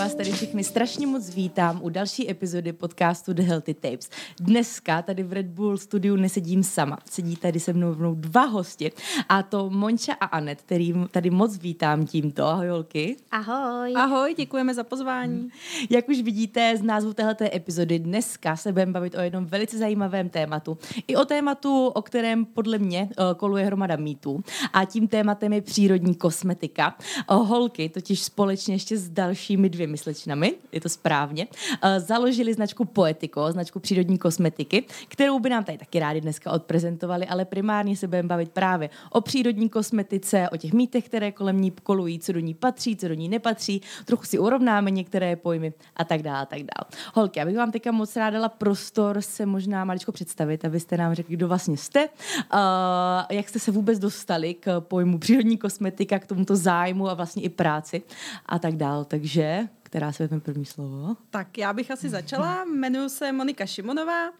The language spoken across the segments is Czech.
vás tady všechny strašně moc vítám u další epizody podcastu The Healthy Tapes. Dneska tady v Red Bull studiu nesedím sama. Sedí tady se mnou mnou dva hosti a to Monča a Anet, který tady moc vítám tímto. Ahoj, holky. Ahoj. Ahoj, děkujeme za pozvání. Jak už vidíte z názvu této epizody, dneska se budeme bavit o jednom velice zajímavém tématu. I o tématu, o kterém podle mě uh, koluje hromada mýtů. A tím tématem je přírodní kosmetika. Uh, holky totiž společně ještě s dalšími dvěmi slečnami, je to správně, uh, založili značku Poetico, značku přírodní kosmetiky, kterou by nám tady taky rádi dneska odprezentovali, ale primárně se budeme bavit právě o přírodní kosmetice, o těch mýtech, které kolem ní kolují, co do ní patří, co do ní nepatří, trochu si urovnáme některé pojmy a tak dále, a tak dále. Holky, já bych vám teďka moc ráda dala prostor se možná maličko představit, abyste nám řekli, kdo vlastně jste, uh, jak jste se vůbec dostali k pojmu přírodní kosmetika, k tomuto zájmu a vlastně i práci a tak dále. Takže která se vezme první slovo? Tak já bych asi začala. Jmenuji se Monika Šimonová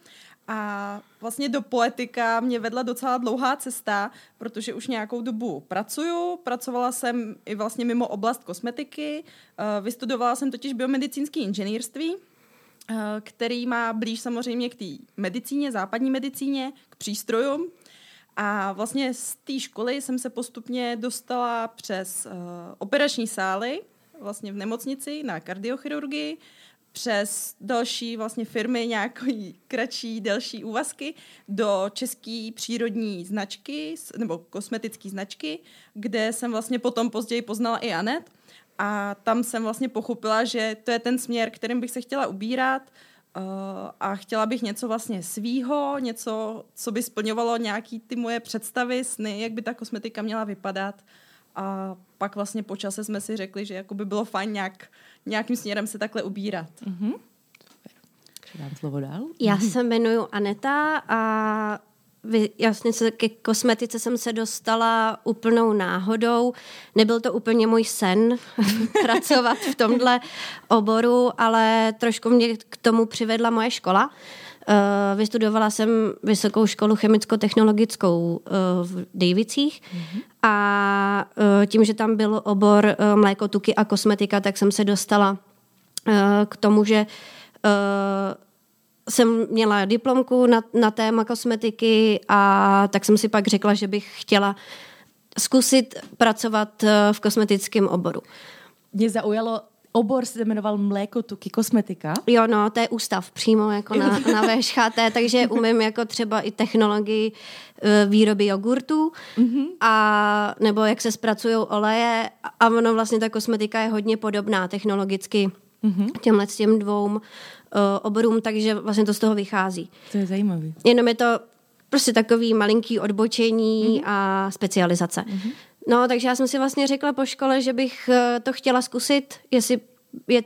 a vlastně do poetika mě vedla docela dlouhá cesta, protože už nějakou dobu pracuju. Pracovala jsem i vlastně mimo oblast kosmetiky. Eh, vystudovala jsem totiž biomedicínský inženýrství, eh, který má blíž samozřejmě k té medicíně, západní medicíně, k přístrojům. A vlastně z té školy jsem se postupně dostala přes uh, operační sály, vlastně v nemocnici na kardiochirurgii, přes další vlastně firmy, nějaký kratší, delší úvazky do české přírodní značky, nebo kosmetické značky, kde jsem vlastně potom později poznala i Anet. A tam jsem vlastně pochopila, že to je ten směr, kterým bych se chtěla ubírat uh, a chtěla bych něco vlastně svýho, něco, co by splňovalo nějaký ty moje představy, sny, jak by ta kosmetika měla vypadat. A pak vlastně po čase jsme si řekli, že jako by bylo fajn nějak, nějakým směrem se takhle ubírat. Mm-hmm. Dám slovo dál. Já se jmenuji Aneta a vy, jasně se ke kosmetice jsem se dostala úplnou náhodou. Nebyl to úplně můj sen pracovat v tomhle oboru, ale trošku mě k tomu přivedla moje škola. Uh, vystudovala jsem vysokou školu chemicko-technologickou uh, v Davicích mm-hmm. a uh, tím, že tam byl obor mléko, tuky a kosmetika, tak jsem se dostala k tomu, že jsem měla diplomku na, na téma kosmetiky a tak jsem si pak řekla, že bych chtěla zkusit pracovat v kosmetickém oboru. Mě zaujalo obor se jmenoval Mléko, tuky, kosmetika. Jo, no, to je ústav přímo jako na, na VŠHT, takže umím jako třeba i technologii e, výroby jogurtu mm-hmm. a nebo jak se zpracují oleje a ono vlastně ta kosmetika je hodně podobná technologicky mm-hmm. těmhle s těm dvou uh, oborům, takže vlastně to z toho vychází. To je zajímavý. Jenom je to prostě takový malinký odbočení mm-hmm. a specializace. Mm-hmm. No, takže já jsem si vlastně řekla po škole, že bych eh, to chtěla zkusit, jestli je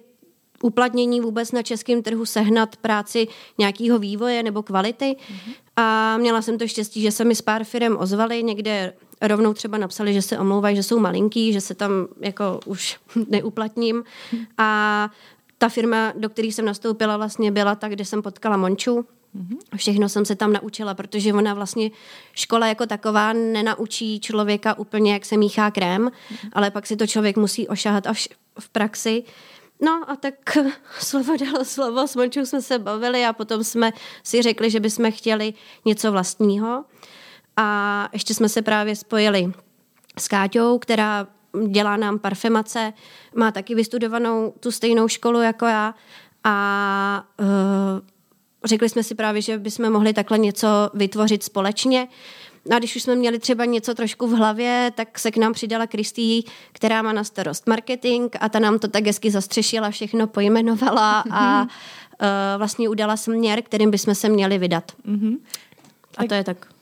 uplatnění vůbec na českém trhu sehnat práci nějakého vývoje nebo kvality. Mm-hmm. A měla jsem to štěstí, že se mi s pár firm ozvali, někde rovnou třeba napsali, že se omlouvají, že jsou malinký, že se tam jako už neuplatním. Mm-hmm. A ta firma, do které jsem nastoupila, vlastně byla ta, kde jsem potkala Monču. Všechno jsem se tam naučila, protože ona vlastně škola jako taková nenaučí člověka úplně, jak se míchá krém, mm-hmm. ale pak si to člověk musí ošahat až v praxi. No a tak slovo dalo slovo, s Mončou jsme se bavili a potom jsme si řekli, že bychom chtěli něco vlastního. A ještě jsme se právě spojili s Káťou, která dělá nám parfemace, má taky vystudovanou tu stejnou školu jako já a uh, řekli jsme si právě, že bychom mohli takhle něco vytvořit společně. A když už jsme měli třeba něco trošku v hlavě, tak se k nám přidala Kristý, která má na starost marketing a ta nám to tak hezky zastřešila, všechno pojmenovala a uh, vlastně udala směr, kterým bychom se měli vydat. Mm-hmm. A to je tak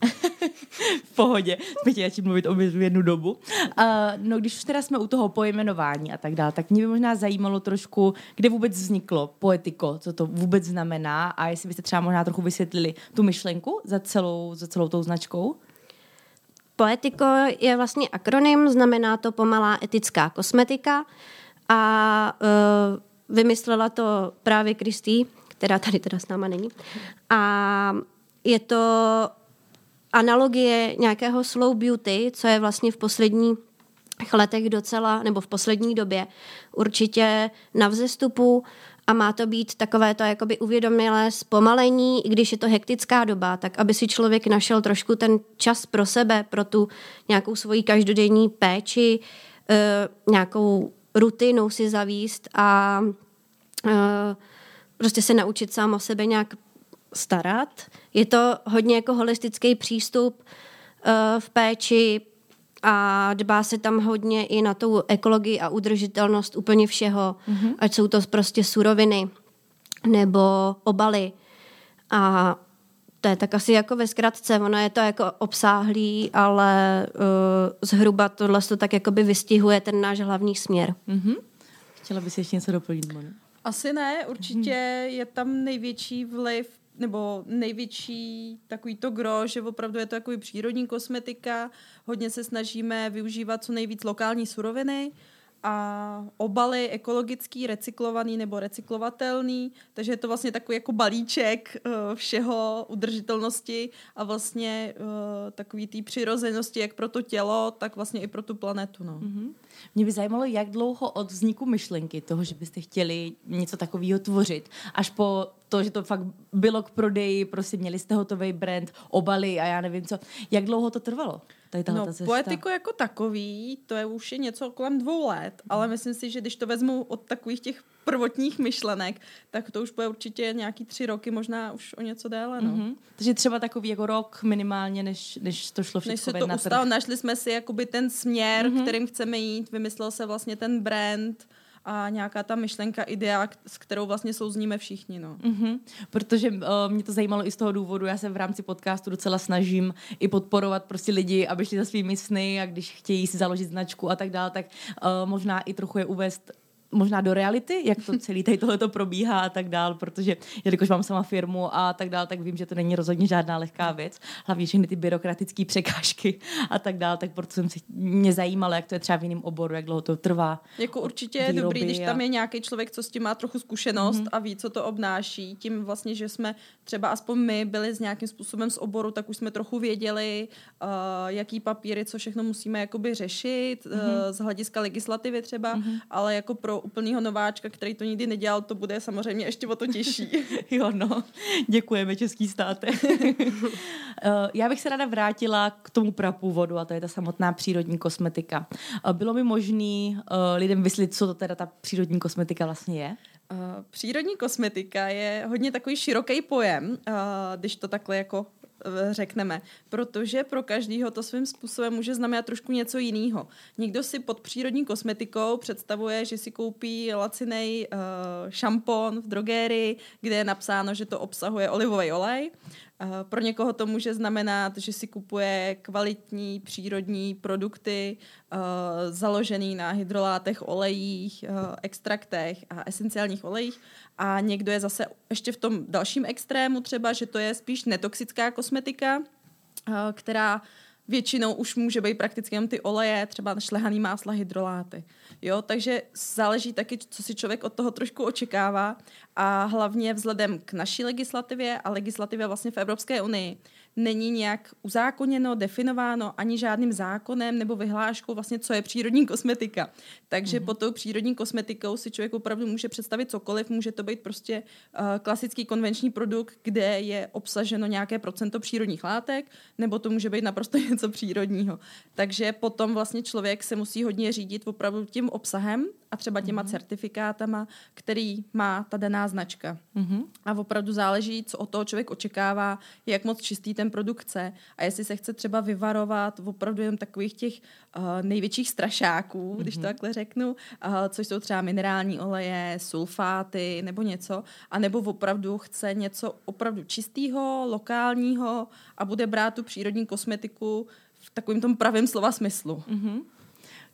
v pohodě, chtěli mluvit o jednu dobu. Uh, no když už teda jsme u toho pojmenování a tak dále, tak mě by možná zajímalo trošku, kde vůbec vzniklo poetiko, co to vůbec znamená a jestli byste třeba možná trochu vysvětlili tu myšlenku za celou, za celou tou značkou. Poetiko je vlastně akronym, znamená to pomalá etická kosmetika a uh, vymyslela to právě Kristý, která tady teda s náma není. A je to analogie nějakého slow beauty, co je vlastně v poslední letech docela, nebo v poslední době určitě na vzestupu a má to být takové to jakoby uvědomilé zpomalení, i když je to hektická doba, tak aby si člověk našel trošku ten čas pro sebe, pro tu nějakou svoji každodenní péči, e, nějakou rutinu si zavíst a e, prostě se naučit sám o sebe nějak starat. Je to hodně jako holistický přístup e, v péči, a dbá se tam hodně i na tu ekologii a udržitelnost úplně všeho, mm-hmm. ať jsou to prostě suroviny nebo obaly. A to je tak asi jako ve zkratce, ono je to jako obsáhlý, ale uh, zhruba tohle to tak jako by vystihuje ten náš hlavní směr. Mm-hmm. Chtěla bys ještě něco doplnit, Monu? Asi ne, určitě je tam největší vliv nebo největší takový to gro, že opravdu je to takový přírodní kosmetika, hodně se snažíme využívat co nejvíc lokální suroviny, a obaly ekologický, recyklovaný nebo recyklovatelný, takže je to vlastně takový jako balíček uh, všeho udržitelnosti a vlastně uh, takový té přirozenosti jak pro to tělo, tak vlastně i pro tu planetu. No. Mm-hmm. Mě by zajímalo, jak dlouho od vzniku myšlenky toho, že byste chtěli něco takového tvořit, až po to, že to fakt bylo k prodeji, prostě měli jste hotový brand, obaly a já nevím co. Jak dlouho to trvalo? Tady no, cesta. poetiko jako takový, to je už je něco kolem dvou let, ale myslím si, že když to vezmu od takových těch prvotních myšlenek, tak to už bude určitě nějaký tři roky, možná už o něco déle. No. Mm-hmm. Takže třeba takový jako rok minimálně, než, než to šlo všechno než se to na ustal, našli jsme si jakoby ten směr, mm-hmm. kterým chceme jít, vymyslel se vlastně ten brand, a nějaká ta myšlenka, idea, s kterou vlastně souzníme všichni. No. Mm-hmm. Protože uh, mě to zajímalo i z toho důvodu, já se v rámci podcastu docela snažím i podporovat prostě lidi, aby šli za svými sny a když chtějí si založit značku a tak dále, tak uh, možná i trochu je uvést možná do reality, jak to celý tady tohleto probíhá a tak dál, protože jelikož mám sama firmu a tak dál, tak vím, že to není rozhodně žádná lehká věc. Hlavně všechny ty byrokratické překážky a tak dál, tak proto jsem se mě zajímala, jak to je třeba v jiném oboru, jak dlouho to trvá. Jako určitě je dobrý, když tam je nějaký člověk, co s tím má trochu zkušenost mm-hmm. a ví, co to obnáší. Tím vlastně, že jsme třeba aspoň my byli s nějakým způsobem z oboru, tak už jsme trochu věděli, uh, jaký papíry, co všechno musíme jakoby řešit mm-hmm. uh, z hlediska legislativy třeba, mm-hmm. ale jako pro úplného nováčka, který to nikdy nedělal, to bude samozřejmě ještě o to těžší. jo, no. Děkujeme, český státe. Eh, já bych se ráda vrátila k tomu prapůvodu a to je ta samotná přírodní kosmetika. Eh, bylo by možné uh, lidem vysvětlit, co to teda ta přírodní kosmetika vlastně je? Přírodní kosmetika je hodně takový široký pojem, když to takhle jako Eh, řekneme, protože pro každého to svým způsobem může znamenat trošku něco jiného. Někdo si pod přírodní kosmetikou představuje, že si koupí laciný uh, šampon v drogérii, kde je napsáno, že to obsahuje olivový olej pro někoho to může znamenat, že si kupuje kvalitní přírodní produkty uh, založený na hydrolátech, olejích, uh, extraktech a esenciálních olejích. A někdo je zase ještě v tom dalším extrému třeba, že to je spíš netoxická kosmetika, která většinou už může být prakticky jen ty oleje, třeba šlehaný másla, hydroláty. Jo, takže záleží taky, co si člověk od toho trošku očekává a hlavně vzhledem k naší legislativě a legislativě vlastně v Evropské unii není nějak uzákoněno, definováno ani žádným zákonem nebo vyhláškou vlastně, co je přírodní kosmetika. Takže mm-hmm. pod tou přírodní kosmetikou si člověk opravdu může představit cokoliv, může to být prostě uh, klasický konvenční produkt, kde je obsaženo nějaké procento přírodních látek, nebo to může být naprosto něco přírodního. Takže potom vlastně člověk se musí hodně řídit opravdu tím obsahem a třeba těma mm-hmm. certifikátama, který má ta daná značka. Mm-hmm. A opravdu záleží, co od toho člověk očekává, jak moc čistý ten produkt chce a jestli se chce třeba vyvarovat opravdu jen takových těch uh, největších strašáků, mm-hmm. když to mhm. takhle řeknu, uh, což jsou třeba minerální oleje, sulfáty nebo něco, a nebo opravdu chce něco opravdu čistého, lokálního a bude brát tu přírodní kosmetiku v takovém tom pravém slova smyslu. Mm-hmm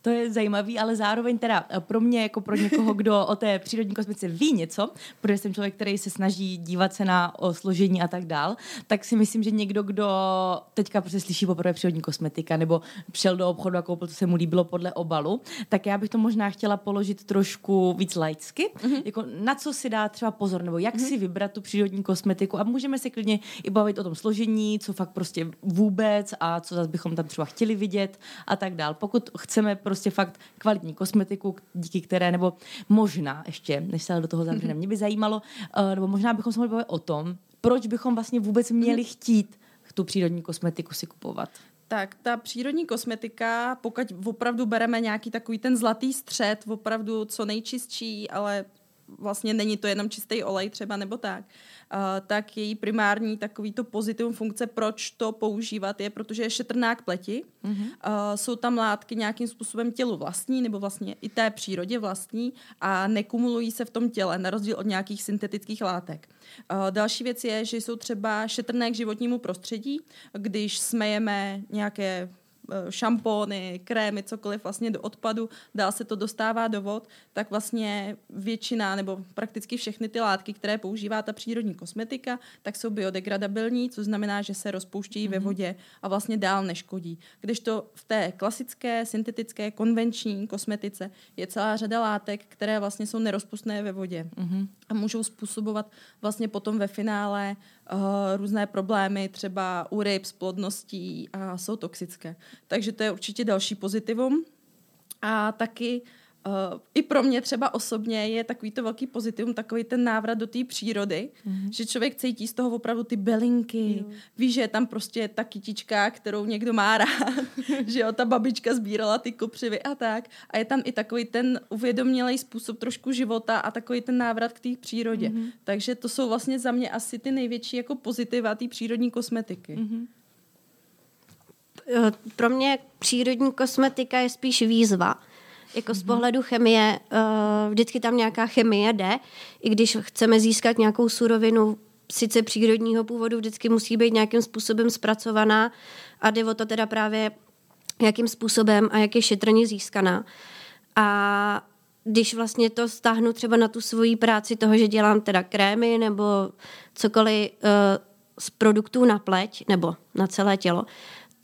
to je zajímavý, ale zároveň teda eh, pro mě, jako pro někoho, kdo o té přírodní kosmetice ví něco, protože jsem člověk, který se snaží dívat se na o složení a tak dál, tak si myslím, že někdo, kdo teďka prostě slyší poprvé přírodní kosmetika nebo šel do obchodu a koupil, co se mu líbilo podle obalu, tak já bych to možná chtěla položit trošku víc laicky, mm-hmm. jako na co si dá třeba pozor, nebo jak mm-hmm. si vybrat tu přírodní kosmetiku a můžeme se klidně i bavit o tom složení, co fakt prostě vůbec a co zase bychom tam třeba chtěli vidět a tak dál. Pokud chceme prostě prostě fakt kvalitní kosmetiku, díky které, nebo možná ještě, než se do toho zavřeme, mě by zajímalo, uh, nebo možná bychom se mohli bavit o tom, proč bychom vlastně vůbec měli mhm. chtít tu přírodní kosmetiku si kupovat. Tak ta přírodní kosmetika, pokud opravdu bereme nějaký takový ten zlatý střed, opravdu co nejčistší, ale vlastně není to jenom čistý olej třeba nebo tak, uh, tak její primární takovýto pozitivum funkce, proč to používat, je, protože je šetrná k pleti. Mm-hmm. Uh, jsou tam látky nějakým způsobem tělu vlastní, nebo vlastně i té přírodě vlastní a nekumulují se v tom těle, na rozdíl od nějakých syntetických látek. Uh, další věc je, že jsou třeba šetrné k životnímu prostředí, když smejeme nějaké šampóny, krémy, cokoliv vlastně do odpadu, dál se to dostává do vod, tak vlastně většina nebo prakticky všechny ty látky, které používá ta přírodní kosmetika, tak jsou biodegradabilní, což znamená, že se rozpouštějí mm-hmm. ve mhm. vodě a vlastně dál neškodí. Když to v té klasické, syntetické, konvenční kosmetice je celá řada látek, které vlastně jsou nerozpustné ve vodě mm-hmm. a můžou způsobovat vlastně potom ve finále uh, různé problémy, třeba u ryb s plodností a jsou toxické. Takže to je určitě další pozitivum. A taky Uh, I pro mě třeba osobně je takový to velký pozitivum, takový ten návrat do té přírody, mm-hmm. že člověk cítí z toho opravdu ty belinky, jo. ví, že je tam prostě ta kytička, kterou někdo má rád, že jo, ta babička sbírala ty kopřivy a tak. A je tam i takový ten uvědomělý způsob trošku života a takový ten návrat k té přírodě. Mm-hmm. Takže to jsou vlastně za mě asi ty největší jako pozitiva té přírodní kosmetiky. Mm-hmm. Pro mě přírodní kosmetika je spíš výzva jako z mhm. pohledu chemie, uh, vždycky tam nějaká chemie jde, i když chceme získat nějakou surovinu sice přírodního původu, vždycky musí být nějakým způsobem zpracovaná a jde o to teda právě jakým způsobem a jak je šetrně získaná. A když vlastně to stáhnu třeba na tu svoji práci toho, že dělám teda krémy nebo cokoliv uh, z produktů na pleť nebo na celé tělo,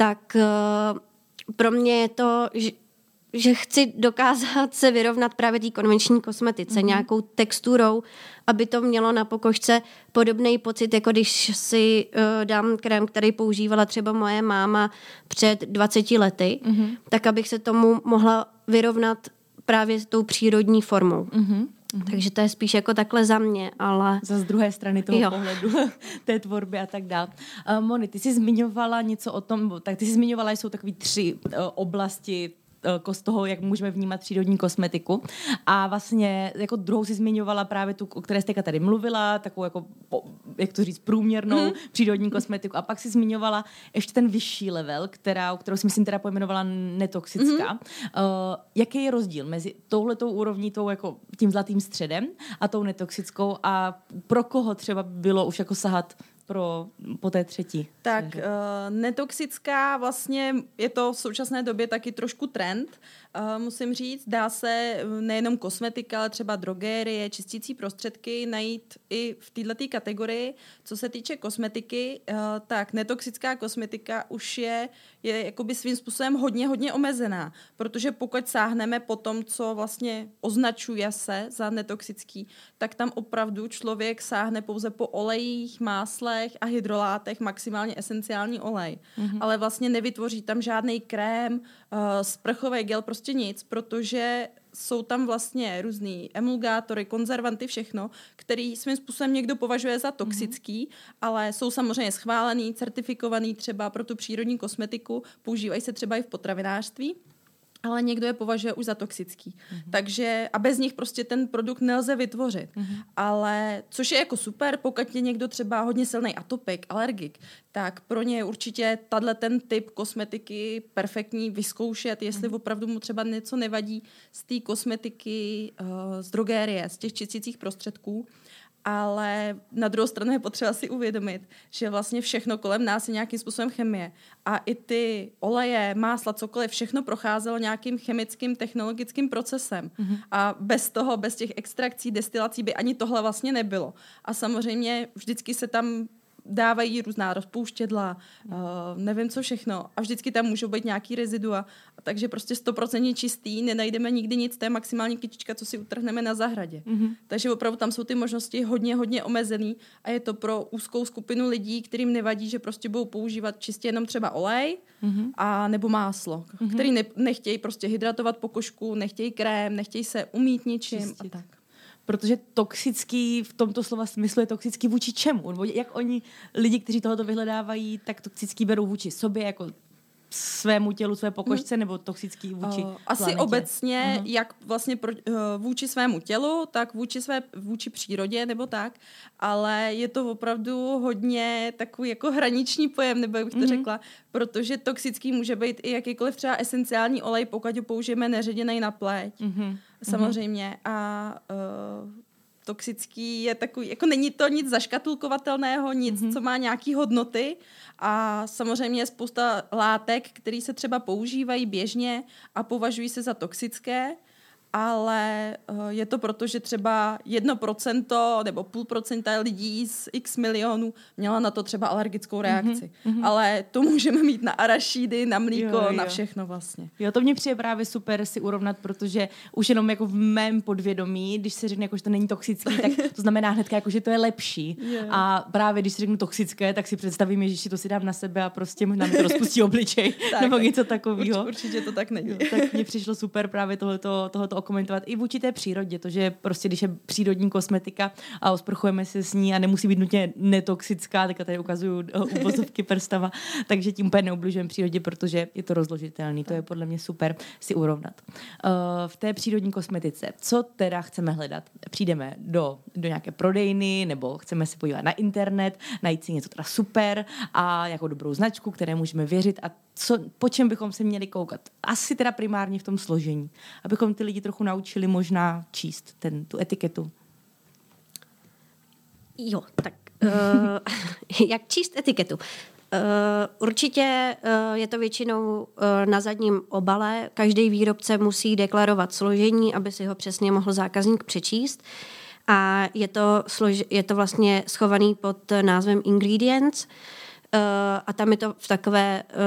tak uh, pro mě je to, že že chci dokázat se vyrovnat právě té konvenční kosmetice, mm-hmm. nějakou texturou, aby to mělo na pokožce podobný pocit, jako když si uh, dám krém, který používala třeba moje máma před 20 lety, mm-hmm. tak abych se tomu mohla vyrovnat právě s tou přírodní formou. Mm-hmm. Mm-hmm. Takže to je spíš jako takhle za mě, ale... Za z druhé strany toho jo. pohledu té tvorby a tak dále. Uh, Moni, ty jsi zmiňovala něco o tom, tak ty jsi zmiňovala, že jsou takové tři uh, oblasti z toho, jak můžeme vnímat přírodní kosmetiku. A vlastně jako druhou si zmiňovala právě tu, o které jste tady mluvila, takovou jako, jak to říct, průměrnou mm. přírodní kosmetiku. A pak si zmiňovala ještě ten vyšší level, která, kterou si myslím teda pojmenovala netoxická. Mm. Uh, jaký je rozdíl mezi touhletou úrovní, tou jako tím zlatým středem a tou netoxickou a pro koho třeba bylo už jako sahat pro po té třetí? Tak uh, netoxická vlastně je to v současné době taky trošku trend. Uh, musím říct, dá se eh, nejenom kosmetika, ale třeba drogérie, čistící prostředky najít i v této kategorii. Co se týče kosmetiky, uh, tak netoxická kosmetika už je, je jakoby svým způsobem hodně, hodně omezená, protože pokud sáhneme po tom, co vlastně označuje se za netoxický, tak tam opravdu člověk sáhne pouze po olejích, máslech a hydrolátech, maximálně esenciální olej. Mm-hmm. Ale vlastně nevytvoří tam žádný krém, uh, sprchový gel, prostě nic, protože jsou tam vlastně různý emulgátory, konzervanty, všechno, který svým způsobem někdo považuje za toxický, mm-hmm. ale jsou samozřejmě schválený, certifikovaný třeba pro tu přírodní kosmetiku, používají se třeba i v potravinářství ale někdo je považuje už za toxický. Mm-hmm. Takže a bez nich prostě ten produkt nelze vytvořit. Mm-hmm. Ale což je jako super, pokud je někdo třeba hodně silný atopik, alergik, tak pro ně je určitě tahle ten typ kosmetiky perfektní vyzkoušet, jestli mm-hmm. opravdu mu třeba něco nevadí z té kosmetiky uh, z drogérie, z těch čistících prostředků ale na druhou stranu je potřeba si uvědomit, že vlastně všechno kolem nás je nějakým způsobem chemie. A i ty oleje, másla, cokoliv, všechno procházelo nějakým chemickým, technologickým procesem. Mm-hmm. A bez toho, bez těch extrakcí, destilací by ani tohle vlastně nebylo. A samozřejmě vždycky se tam dávají různá rozpouštědla, uh, nevím co všechno a vždycky tam můžou být nějaký rezidua, takže prostě 100% čistý, nenajdeme nikdy nic, to je maximální kytička, co si utrhneme na zahradě. Mm-hmm. Takže opravdu tam jsou ty možnosti hodně, hodně omezený a je to pro úzkou skupinu lidí, kterým nevadí, že prostě budou používat čistě jenom třeba olej mm-hmm. a nebo máslo, mm-hmm. který ne, nechtějí prostě hydratovat pokožku, nechtějí krém, nechtějí se umít ničím Čistit. a tak protože toxický v tomto slova smyslu je toxický vůči čemu? Nebo jak oni, lidi, kteří tohoto vyhledávají, tak toxický berou vůči sobě, jako svému tělu, své pokožce, hmm. nebo toxický vůči uh, Asi planetě? obecně, uh-huh. jak vlastně pro, uh, vůči svému tělu, tak vůči své, vůči přírodě, nebo tak, ale je to opravdu hodně takový jako hraniční pojem, nebo jak bych to uh-huh. řekla, protože toxický může být i jakýkoliv třeba esenciální olej, pokud ho použijeme neředěný na pleť. Uh-huh. Samozřejmě. A uh, toxický je takový, jako není to nic zaškatulkovatelného, nic, mm-hmm. co má nějaký hodnoty a samozřejmě je spousta látek, které se třeba používají běžně a považují se za toxické, ale uh, je to proto, že třeba jedno procento nebo půl procenta lidí z x milionů měla na to třeba alergickou reakci. Mm-hmm. Ale to můžeme mít na arašídy, na mlíko, jo, jo. na všechno vlastně. Jo, to mě přijde právě super si urovnat, protože už jenom jako v mém podvědomí, když se řekne, jako, že to není toxický, tak to znamená hned, jako, že to je lepší. Yeah. A právě když si řeknu toxické, tak si představím, že si to si dám na sebe a prostě možná mi to rozpustí obličej tak, nebo něco takového. Urč, určitě to tak není. Jo, tak mně přišlo super právě tohoto, tohoto okomentovat i vůči té přírodě, to, že prostě když je přírodní kosmetika a osprchujeme se s ní a nemusí být nutně netoxická, tak tady ukazuju uvozovky prstama, takže tím úplně neubližujeme přírodě, protože je to rozložitelný. To je podle mě super si urovnat. Uh, v té přírodní kosmetice, co teda chceme hledat? Přijdeme do, do nějaké prodejny nebo chceme se podívat na internet, najít si něco teda super a jako dobrou značku, které můžeme věřit a co, po čem bychom se měli koukat. Asi teda primárně v tom složení, abychom ty lidi trochu naučili možná číst ten, tu etiketu. Jo, tak uh, jak číst etiketu? Uh, určitě uh, je to většinou uh, na zadním obale. Každý výrobce musí deklarovat složení, aby si ho přesně mohl zákazník přečíst. A je to, slož- je to vlastně schovaný pod názvem ingredients. Uh, a tam je to v takové uh,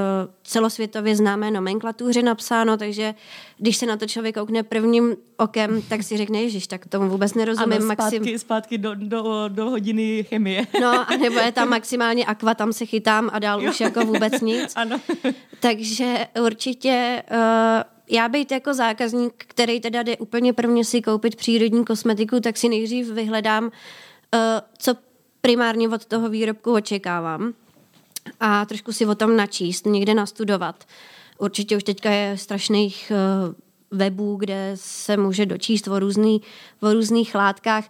celosvětově známé nomenklatuře napsáno, takže když se na to člověk koukne prvním okem, tak si řekne, ježiš, tak tomu vůbec nerozumím. Ano, zpátky, maxim... zpátky do, do, do hodiny chemie. No, a nebo je tam maximálně akva, tam se chytám a dál jo. už jako vůbec nic. ano. takže určitě uh, já být jako zákazník, který teda jde úplně prvně si koupit přírodní kosmetiku, tak si nejdřív vyhledám, co primárně od toho výrobku očekávám a trošku si o tom načíst, někde nastudovat. Určitě už teďka je strašných uh, webů, kde se může dočíst o, různý, o různých látkách.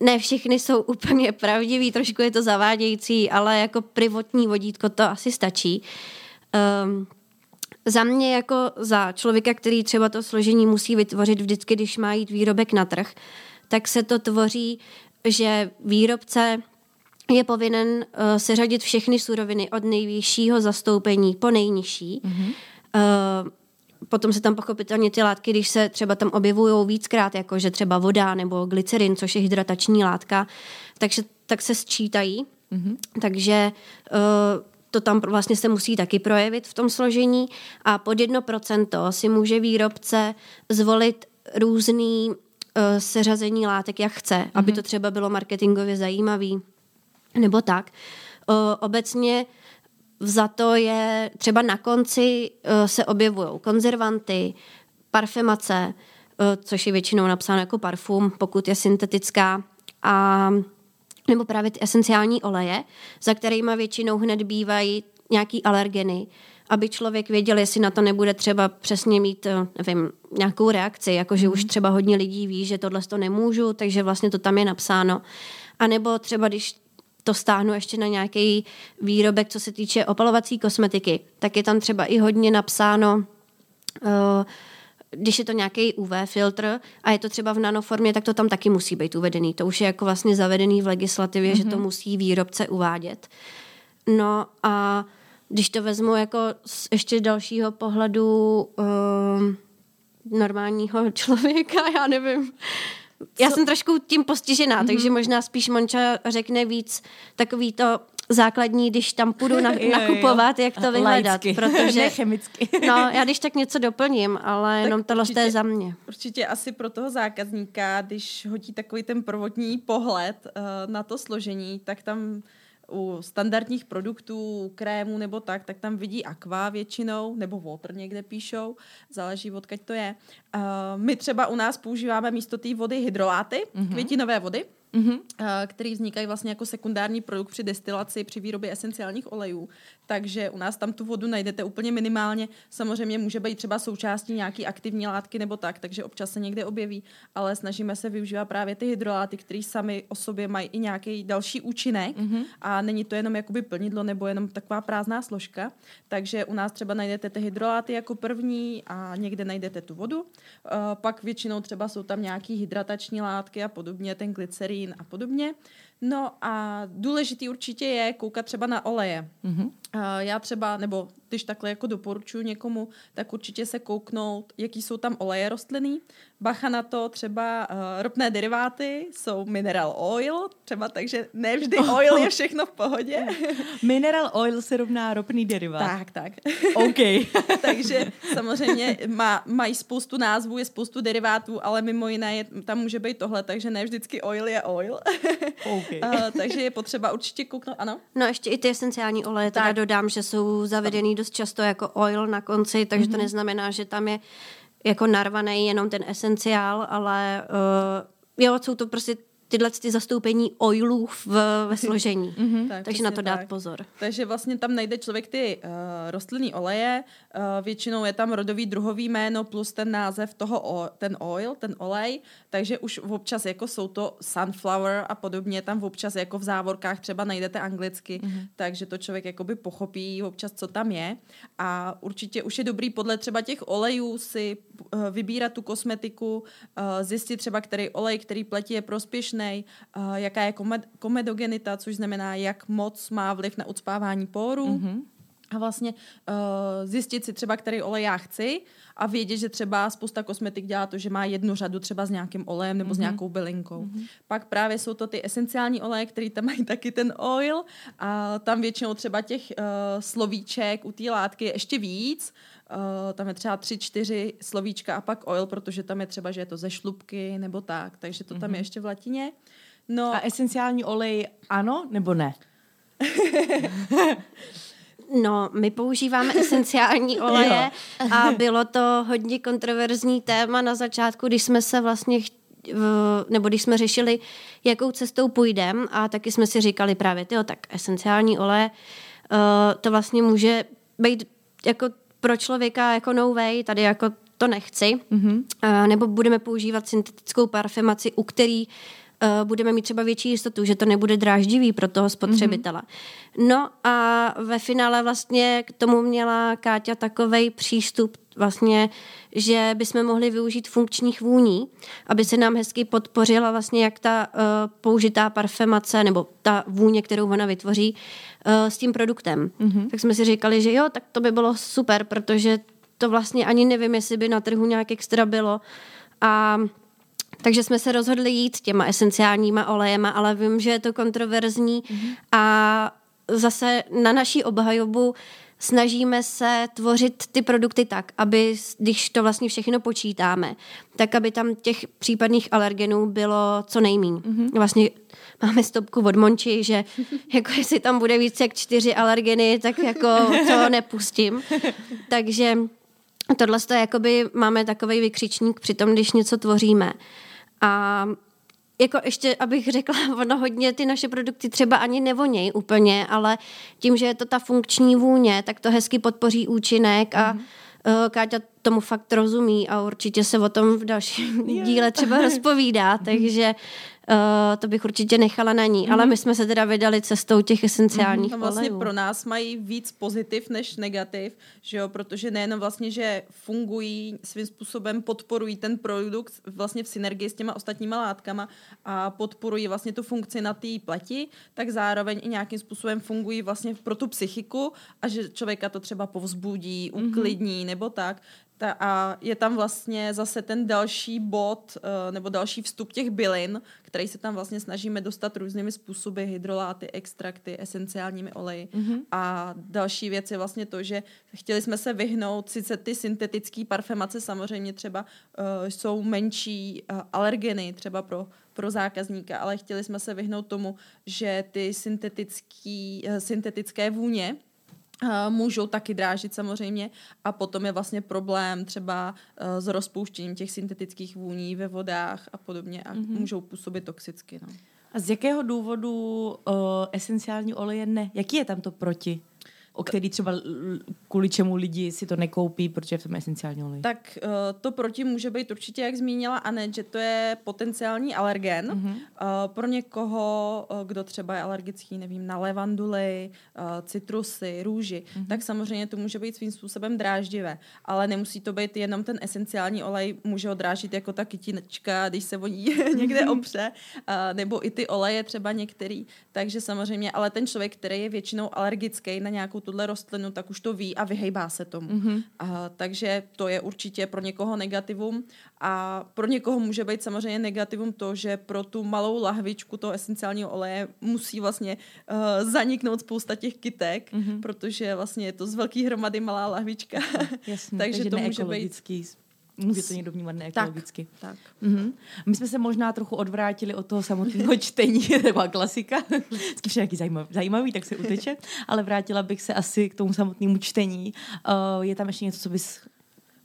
Ne všechny jsou úplně pravdivý, trošku je to zavádějící, ale jako privotní vodítko to asi stačí. Um, za mě jako za člověka, který třeba to složení musí vytvořit vždycky, když má jít výrobek na trh, tak se to tvoří, že výrobce je povinen uh, seřadit všechny suroviny od nejvyššího zastoupení po nejnižší. Mm-hmm. Uh, potom se tam pochopitelně ty látky, když se třeba tam objevují víckrát, jako že třeba voda nebo glycerin, což je hydratační látka, takže tak se sčítají. Mm-hmm. Takže uh, to tam vlastně se musí taky projevit v tom složení a pod 1% si může výrobce zvolit různý uh, seřazení látek, jak chce, mm-hmm. aby to třeba bylo marketingově zajímavý nebo tak. O, obecně za to je třeba na konci o, se objevují konzervanty, parfemace, o, což je většinou napsáno jako parfum, pokud je syntetická, a nebo právě ty esenciální oleje, za kterými většinou hned bývají nějaký alergeny, aby člověk věděl, jestli na to nebude třeba přesně mít, nevím, nějakou reakci, jakože mm. už mhm. třeba hodně lidí ví, že tohle to nemůžu, takže vlastně to tam je napsáno. A nebo třeba, když to stáhnu ještě na nějaký výrobek, co se týče opalovací kosmetiky, tak je tam třeba i hodně napsáno, uh, když je to nějaký UV filtr a je to třeba v nanoformě, tak to tam taky musí být uvedený. To už je jako vlastně zavedený v legislativě, mm-hmm. že to mhm. musí výrobce uvádět. No a když to vezmu jako z ještě dalšího pohledu uh, normálního člověka, já nevím, já jsem trošku tím postižená, mm-hmm. takže možná spíš Monča řekne víc takový to základní, když tam půjdu na, Jo, jo, jo. nakupovat, jak to vyhledat, Laicky. protože ne chemicky. no, já když tak něco doplním, ale jenom tohle to je určitě. za mě. Určitě asi pro toho zákazníka, když hodí takový ten prvotní pohled uh, na to složení, tak tam u standardních produktů, u krémů nebo tak, tak tam vidí aqua většinou, nebo water někde píšou, záleží odkaď to je. Uh, my třeba u nás používáme místo té vody hydroláty, mm-hmm. květinové vody, Mhm. eh, který vznikají vlastně jako sekundární produkt při destilaci, při výrobě esenciálních olejů. Takže u nás tam tu vodu najdete úplně minimálně. Samozřejmě může být třeba součástí nějaký aktivní látky nebo tak, takže občas se někde objeví, ale snažíme se využívat právě ty hydroláty, které sami o sobě mají i nějaký další účinek mm-hmm. a není to jenom jakoby plnidlo nebo jenom taková prázdná složka. Takže u nás třeba najdete ty hydroláty jako první a někde najdete tu vodu. Eh, pak většinou třeba jsou tam nějaký hydratační látky a podobně, ten glycerín a podobně. No a důležitý určitě je koukat třeba na oleje. Mhm. Uh, já třeba, nebo když takhle jako doporučuji někomu, tak určitě se kouknout, jaký jsou tam oleje rostlinný. Bacha na to, třeba uh, ropné deriváty jsou mineral oil, třeba takže ne vždy oil je všechno v pohodě. Mineral oil se rovná ropný derivát. tak, tak. OK. takže samozřejmě má, mají spoustu názvů, je spoustu derivátů, ale mimo jiné je, tam může být tohle, takže ne vždycky oil je oil. OK. Uh, takže je potřeba určitě kouknout, ano. No ještě i ty esenciální oleje, teda Tak. dodám, že jsou zavedený dost často jako oil na konci, takže Mhm. to neznamená, že tam je jako narvaný jenom ten esenciál, ale uh, jo, jsou to prostě tyhle ty zastoupení oilů v, ve složení. Mhm. Tak, takže na to dát tak. pozor. Takže vlastně tam najde člověk ty uh, rostlinný oleje, uh, většinou je tam rodový druhový jméno plus ten název toho, o, ten oil, ten olej, takže už občas jako jsou to sunflower a podobně, tam občas jako v závorkách třeba najdete anglicky, mm-hmm. takže to člověk jakoby pochopí občas, co tam je a určitě už je dobrý podle třeba těch olejů si vybírat tu kosmetiku, uh, zjistit třeba, který olej, který pleti je prospěšný, uh, jaká je komed- komedogenita, což znamená, jak moc má vliv na ucpávání pórů. Mm-hmm. A vlastně uh, zjistit si třeba, který olej já chci a vědět, že třeba spousta kosmetik dělá to, že má jednu řadu třeba s nějakým olejem nebo mm-hmm. s nějakou bylinkou. Mm-hmm. Pak právě jsou to ty esenciální oleje, který tam mají taky ten oil a tam většinou třeba těch uh, slovíček u té látky je ještě víc. Uh, tam je třeba tři, čtyři slovíčka a pak oil, protože tam je třeba, že je to ze šlubky nebo tak, takže to tam Mhm. je ještě v latině. No, A esenciální olej ano nebo ne? No, my používáme esenciální oleje a bylo to hodně kontroverzní téma na začátku, když jsme se vlastně nebo když jsme řešili, jakou cestou půjdeme a taky jsme si říkali právě, tyjo, tak esenciální oleje, uh, to vlastně může být jako pro člověka jako no way, tady jako to nechci, mm-hmm. uh, nebo budeme používat syntetickou parfemaci, u který uh, budeme mít třeba větší jistotu, že to nebude dráždivý pro toho spotřebitele. Mm-hmm. No a ve finále vlastně k tomu měla Káťa takovej přístup vlastně, že bychom mohli využít funkčních vůní, aby se nám hezky podpořila vlastně jak ta uh, použitá parfemace nebo ta vůně, kterou ona vytvoří uh, s tím produktem. Mm-hmm. Tak jsme si říkali, že jo, tak to by bylo super, protože to vlastně ani nevím, jestli by na trhu nějak extra bylo. A takže jsme se rozhodli jít těma esenciálníma olejema, ale vím, že je to kontroverzní mm-hmm. a zase na naší obhajobu snažíme se tvořit ty produkty tak, aby, když to vlastně všechno počítáme, tak aby tam těch případných alergenů bylo co nejmín. Mm-hmm. Vlastně máme stopku od Monči, že jako jestli tam bude víc jak čtyři alergeny, tak jako to nepustím. Takže tohle je jakoby, máme takový vykřičník při tom, když něco tvoříme. A jako ještě, abych řekla, ono hodně ty naše produkty třeba ani nevoněj úplně, ale tím, že je to ta funkční vůně, tak to hezky podpoří účinek a mm-hmm. Káťa tomu fakt rozumí a určitě se o tom v dalším yeah. díle třeba rozpovídá, takže uh, to bych určitě nechala na ní. Mm-hmm. Ale my jsme se teda vydali cestou těch esenciálních mm-hmm. No vlastně olejů. pro nás mají víc pozitiv než negativ, že jo, protože nejenom vlastně, že fungují svým způsobem, podporují ten produkt vlastně v synergii s těma ostatníma látkama a podporují vlastně tu funkci na té pleti, tak zároveň i nějakým způsobem fungují vlastně pro tu psychiku a že člověka to třeba povzbudí, uklidní mm-hmm. nebo tak. Ta, a je tam vlastně zase ten další bod uh, nebo další vstup těch bylin, který se tam vlastně snažíme dostat různými způsoby, hydroláty, extrakty, esenciálními oleji. Mm-hmm. A další věc je vlastně to, že chtěli jsme se vyhnout, sice ty syntetické parfemace samozřejmě třeba uh, jsou menší uh, alergeny, třeba pro pro zákazníka, ale chtěli jsme se vyhnout tomu, že ty syntetický, syntetické vůně můžou taky drážit samozřejmě a potom je vlastně problém třeba uh, s rozpouštěním těch syntetických vůní ve vodách a podobně a mm-hmm. můžou působit toxicky. No. A z jakého důvodu uh, esenciální oleje ne? Jaký je tam to proti? O který třeba kvůli čemu lidi si to nekoupí, protože je v tom esenciální olej. Tak uh, to proti může být určitě, jak zmínila Anet, že to je potenciální alergen. Uh, pro někoho, uh, kdo třeba je alergický, nevím, na levanduly, citrusy, růži, uh-huh. tak samozřejmě to může být svým způsobem dráždivé. Ale nemusí to být jenom ten esenciální olej, může ho drážit jako ta kytinečka, když se o ní někde opře, uh, nebo i ty oleje třeba některý. Takže samozřejmě, ale ten člověk, který je většinou alergický na nějakou tuhle rostlinu, tak už to ví a vyhejbá se tomu. Mm-hmm. A, takže to je určitě pro někoho negativum a pro někoho může být samozřejmě negativum to, že pro tu malou lahvičku toho esenciálního oleje musí vlastně uh, zaniknout spousta těch kytek, mm-hmm. protože vlastně je to z velké hromady malá lahvička. Jasně, takže, takže to může být Může to někdo vnímat neekologicky. Tak, tak. Mm-hmm. My jsme se možná trochu odvrátili od toho samotného čtení, taková klasika, vždycky nějaký zajímavý, zajímavý, tak se uteče, ale vrátila bych se asi k tomu samotnému čtení. Uh, je tam ještě něco, co bys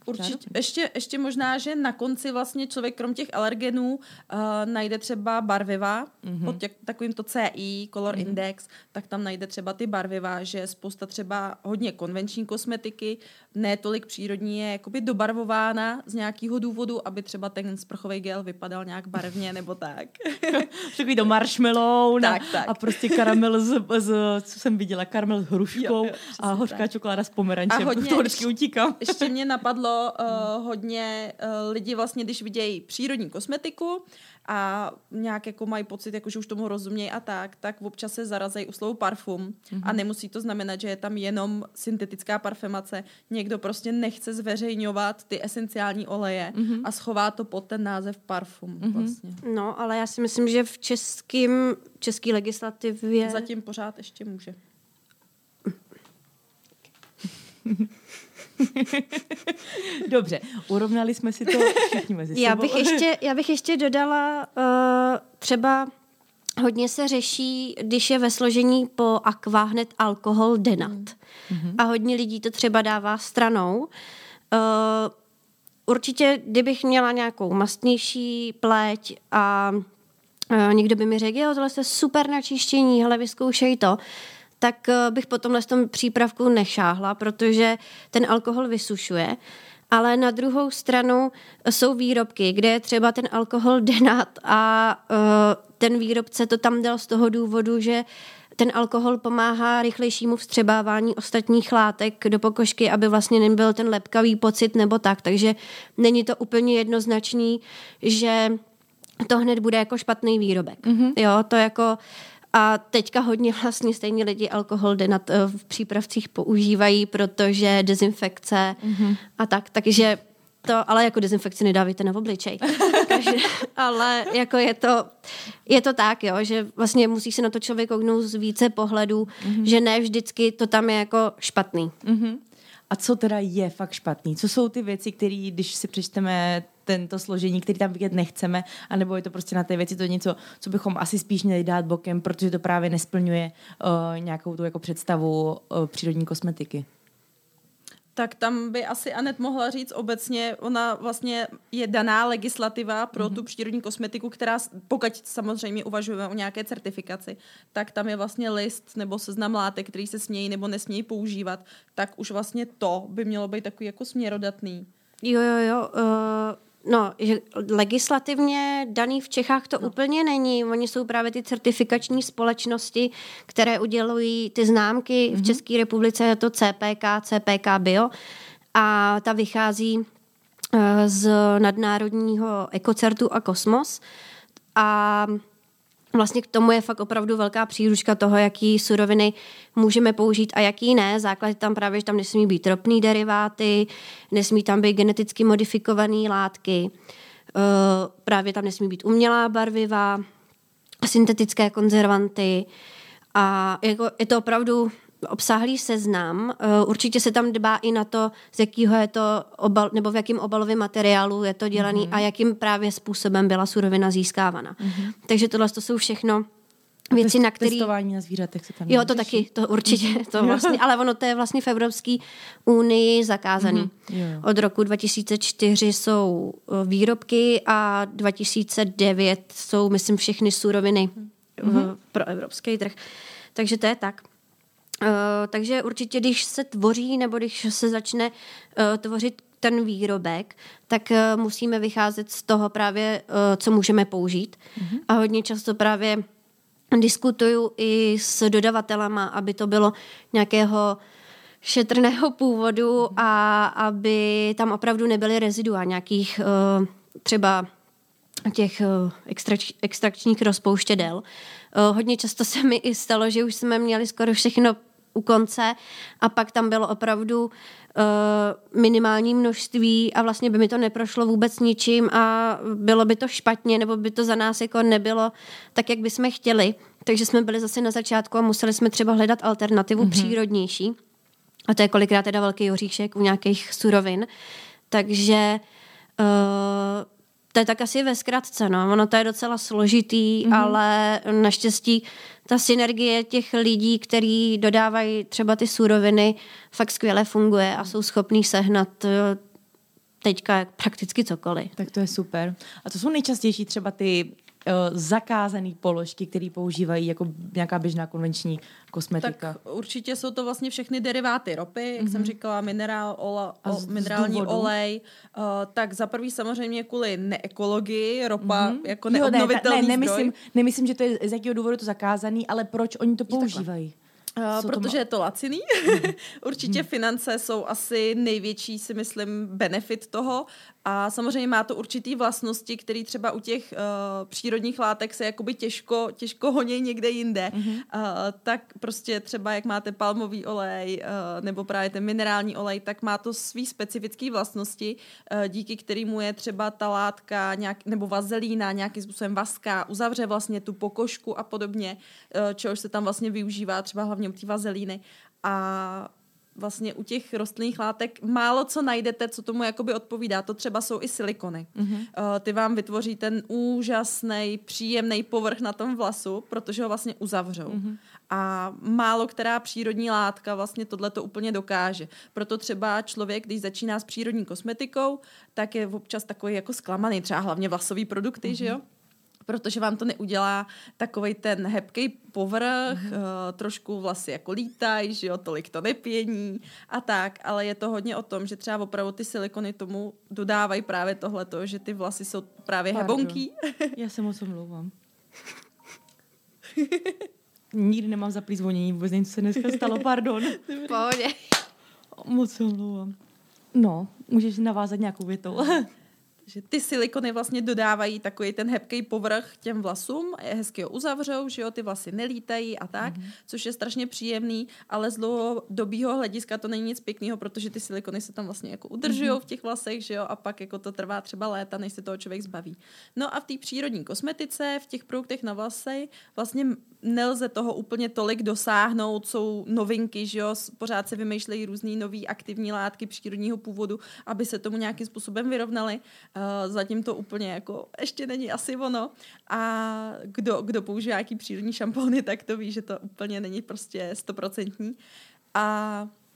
Určitě. Ještě, ještě možná, že na konci vlastně člověk krom těch alergenů uh, najde třeba barviva mm-hmm. pod těch, takovým to CI, Color mm-hmm. Index, tak tam najde třeba ty barviva, že spousta třeba hodně konvenční kosmetiky, ne tolik přírodní, je jakoby dobarvována z nějakého důvodu, aby třeba ten sprchový gel vypadal nějak barevně nebo tak. Takový do marshmallow tak, tak. a prostě karamel z, z, co jsem viděla, karamel s hruškou jo, jo, a hořká tak. čokoláda s pomerančem. A hodně, to vždycky utíkám. ještě mě napadlo, uh, hodně uh, lidi vlastně, když vidějí přírodní kosmetiku a nějak jako mají pocit, jako že už tomu rozumějí a tak, tak občas se zarazejí u slovu parfum mm-hmm. a nemusí to znamenat, že je tam jenom syntetická parfemace. Někdo prostě nechce zveřejňovat ty esenciální oleje mm-hmm. a schová to pod ten název parfum mm-hmm. vlastně. No, ale já si myslím, že v českým, český legislativě... Zatím pořád ještě může. Dobře, urovnali jsme si to všichni mezi sebou. Já bych ještě, já bych ještě dodala uh, třeba hodně se řeší, když je ve složení po aqua hned alkohol denat. Mm-hmm. A hodně lidí to třeba dává stranou. Uh, určitě, kdybych měla nějakou mastnější pleť a uh, někdo by mi řekl, jo, tohle je super na čištění, hele, vyzkoušej to, tak eh, bych po tomhle tom přípravku nešáhla, protože ten alkohol vysušuje. Ale na druhou stranu jsou výrobky, kde je třeba ten alkohol denat a uh, ten výrobce to tam dal z toho důvodu, že ten alkohol pomáhá rychlejšímu vstřebávání ostatních látek do pokožky, aby vlastně nebyl ten lepkavý pocit nebo tak. Takže není to úplně jednoznačný, že to hned bude jako špatný výrobek. Mm-hmm. Jo, to jako a teďka hodně vlastně stejně lidi alkohol denat eh, v přípravcích používají, protože dezinfekce mm-hmm. a tak, takže to, ale jako dezinfekci nedávajte na obličej. takže, ale jako je to, je to tak, jo, že vlastně musí se na to člověk kouknout z více pohledů, mm-hmm. že ne vždycky to tam je jako špatný. Mm-hmm. A co teda je fakt špatný? Co jsou ty věci, které, když si přečteme tento složení, který tam vidět nechceme, anebo je to prostě na té věci to něco, co bychom asi spíš měli dát bokem, protože to právě nesplňuje uh, nějakou tu jako představu uh, přírodní kosmetiky. Tak tam by asi Anet mohla říct obecně, ona vlastně je daná legislativa pro mm-hmm. tu přírodní kosmetiku, která, pokud samozřejmě uvažujeme o nějaké certifikaci, tak tam je vlastně list nebo seznam látek, který se smějí nebo nesmějí používat, tak už vlastně to by mělo být takový jako směrodatný. Jo, jo, jo. Uh, No, že legislativně daný v Čechách to no. úplně není. Oni jsou právě ty certifikační společnosti, které udělují ty známky. Mm-hmm. V mhm. České republice je to CPK, CPK Bio a ta vychází eh, z nadnárodního ekocertu a kosmos. A Vlastně k tomu je fakt opravdu velká příručka toho, jaký suroviny můžeme použít a jaký ne. Základ je tam právě, že tam nesmí být ropný deriváty, nesmí tam být geneticky modifikované látky, uh, právě tam nesmí být umělá barviva, syntetické konzervanty a jako je to opravdu obsáhlý seznam. Eh, určitě se tam dbá i na to, z jakého je to obal, nebo v jakém obalovém materiálu je to dělaný mm-hmm. a jakým právě způsobem byla surovina získávána. Mm-hmm. Takže tohle to jsou všechno věci, na které... Testování na zvířatech se tam Jo, to taky, to určitě, to vlastně, ale ono to je vlastně v Evropské unii zakázaný. Mm-hmm. Od roku 2004 jsou eh, výrobky a 2009 jsou, myslím, všechny suroviny mm-hmm. pro evropský trh. Takže to je tak. Uh, takže určitě, když se tvoří nebo když se začne uh, tvořit ten výrobek, tak uh, musíme vycházet z toho právě, uh, co můžeme použít. Mm-hmm. A hodně často právě diskutuju i s dodavatelama, aby to bylo nějakého šetrného původu mm-hmm. a aby tam opravdu nebyly rezidua nějakých uh, třeba těch extrač, extrakčních rozpouštědel. Hodně často se mi i stalo, že už jsme měli skoro všechno u konce a pak tam bylo opravdu uh, minimální množství a vlastně by mi to neprošlo vůbec ničím a bylo by to špatně nebo by to za nás jako nebylo tak, jak bychom chtěli. Takže jsme byli zase na začátku a museli jsme třeba hledat alternativu mm-hmm. přírodnější. A to je kolikrát teda velký oříšek u nějakých surovin. Takže uh, to je tak asi ve zkratce, no. Ono to je docela složitý, mm-hmm. ale naštěstí ta synergie těch lidí, kteří dodávají třeba ty suroviny, fakt skvěle funguje a jsou schopní sehnat eh, teďka prakticky cokoliv. Tak to je super. A to jsou nejčastější třeba ty zakázané položky, které používají jako nějaká běžná konvenční kosmetika? Tak určitě jsou to vlastně všechny deriváty ropy, jak mm-hmm. jsem mhm. říkala, minerál, ola, o, minerální olej. Uh, tak za prvý samozřejmě kvůli neekologii, ropa mm-hmm. jako neobnovitelný jo, ne, ne, nemyslím, nemyslím, že to je z jakého důvodu to zakázaný, ale proč oni to používají? Protože je to laciný. Určitě hmm. finance jsou asi největší, si myslím, benefit toho. A samozřejmě má to určitý vlastnosti, které třeba u těch uh, přírodních látek se jakoby těžko, těžko honí někde jinde. Mm-hmm. Uh, tak prostě třeba jak máte palmový olej uh, nebo právě ten minerální olej, tak má to svý specifické vlastnosti, uh, díky kterému je třeba ta látka nějak, nebo vazelína nějakým způsobem vaská, uzavře vlastně tu pokožku a podobně, uh, čehož se tam vlastně využívá třeba hlavně u té vazelíny. A vlastně u těch rostlinných látek málo co najdete, co tomu jakoby odpovídá. To třeba jsou i silikony. Mm-hmm. Uh, ty vám vytvoří ten úžasný, příjemný povrch na tom vlasu, protože ho vlastně uzavřou. Mm-hmm. A málo která přírodní látka vlastně tohle to úplně dokáže. Proto třeba člověk, když začíná s přírodní kosmetikou, tak je občas takový jako zklamaný, třeba hlavně vlasový produkty, mm-hmm. že jo? Protože vám to neudělá takový ten hebký povrch, mm-hmm. uh, trošku vlasy jako lítají, že jo, tolik to nepění a tak, ale je to hodně o tom, že třeba opravdu ty silikony tomu dodávají právě tohleto, že ty vlasy jsou právě Pardon. hebonký. Já se moc omlouvám. Nikdy nemám zaplý zvonění, vůbec nevím, co se dneska stalo, pardon. Pohodě. Moc se omlouvám. No, můžeš navázat nějakou větou že ty silikony vlastně dodávají takový ten hebký povrch těm vlasům, hezky ho uzavřou, že jo, ty vlasy nelítají a tak, mm-hmm. což je strašně příjemný, ale z dlouhodobého hlediska to není nic pěkného, protože ty silikony se tam vlastně jako udržují mm-hmm. v těch vlasech, že jo, a pak jako to trvá třeba léta, než se toho člověk zbaví. No a v té přírodní kosmetice, v těch produktech na vlasy, vlastně nelze toho úplně tolik dosáhnout, jsou novinky, že jo, pořád se vymýšlejí různé nové aktivní látky přírodního původu, aby se tomu nějakým způsobem vyrovnaly. Uh, zatím to úplně jako ještě není asi ono. A kdo, kdo používá nějaký přírodní šampony, tak to ví, že to úplně není prostě stoprocentní. A Eh,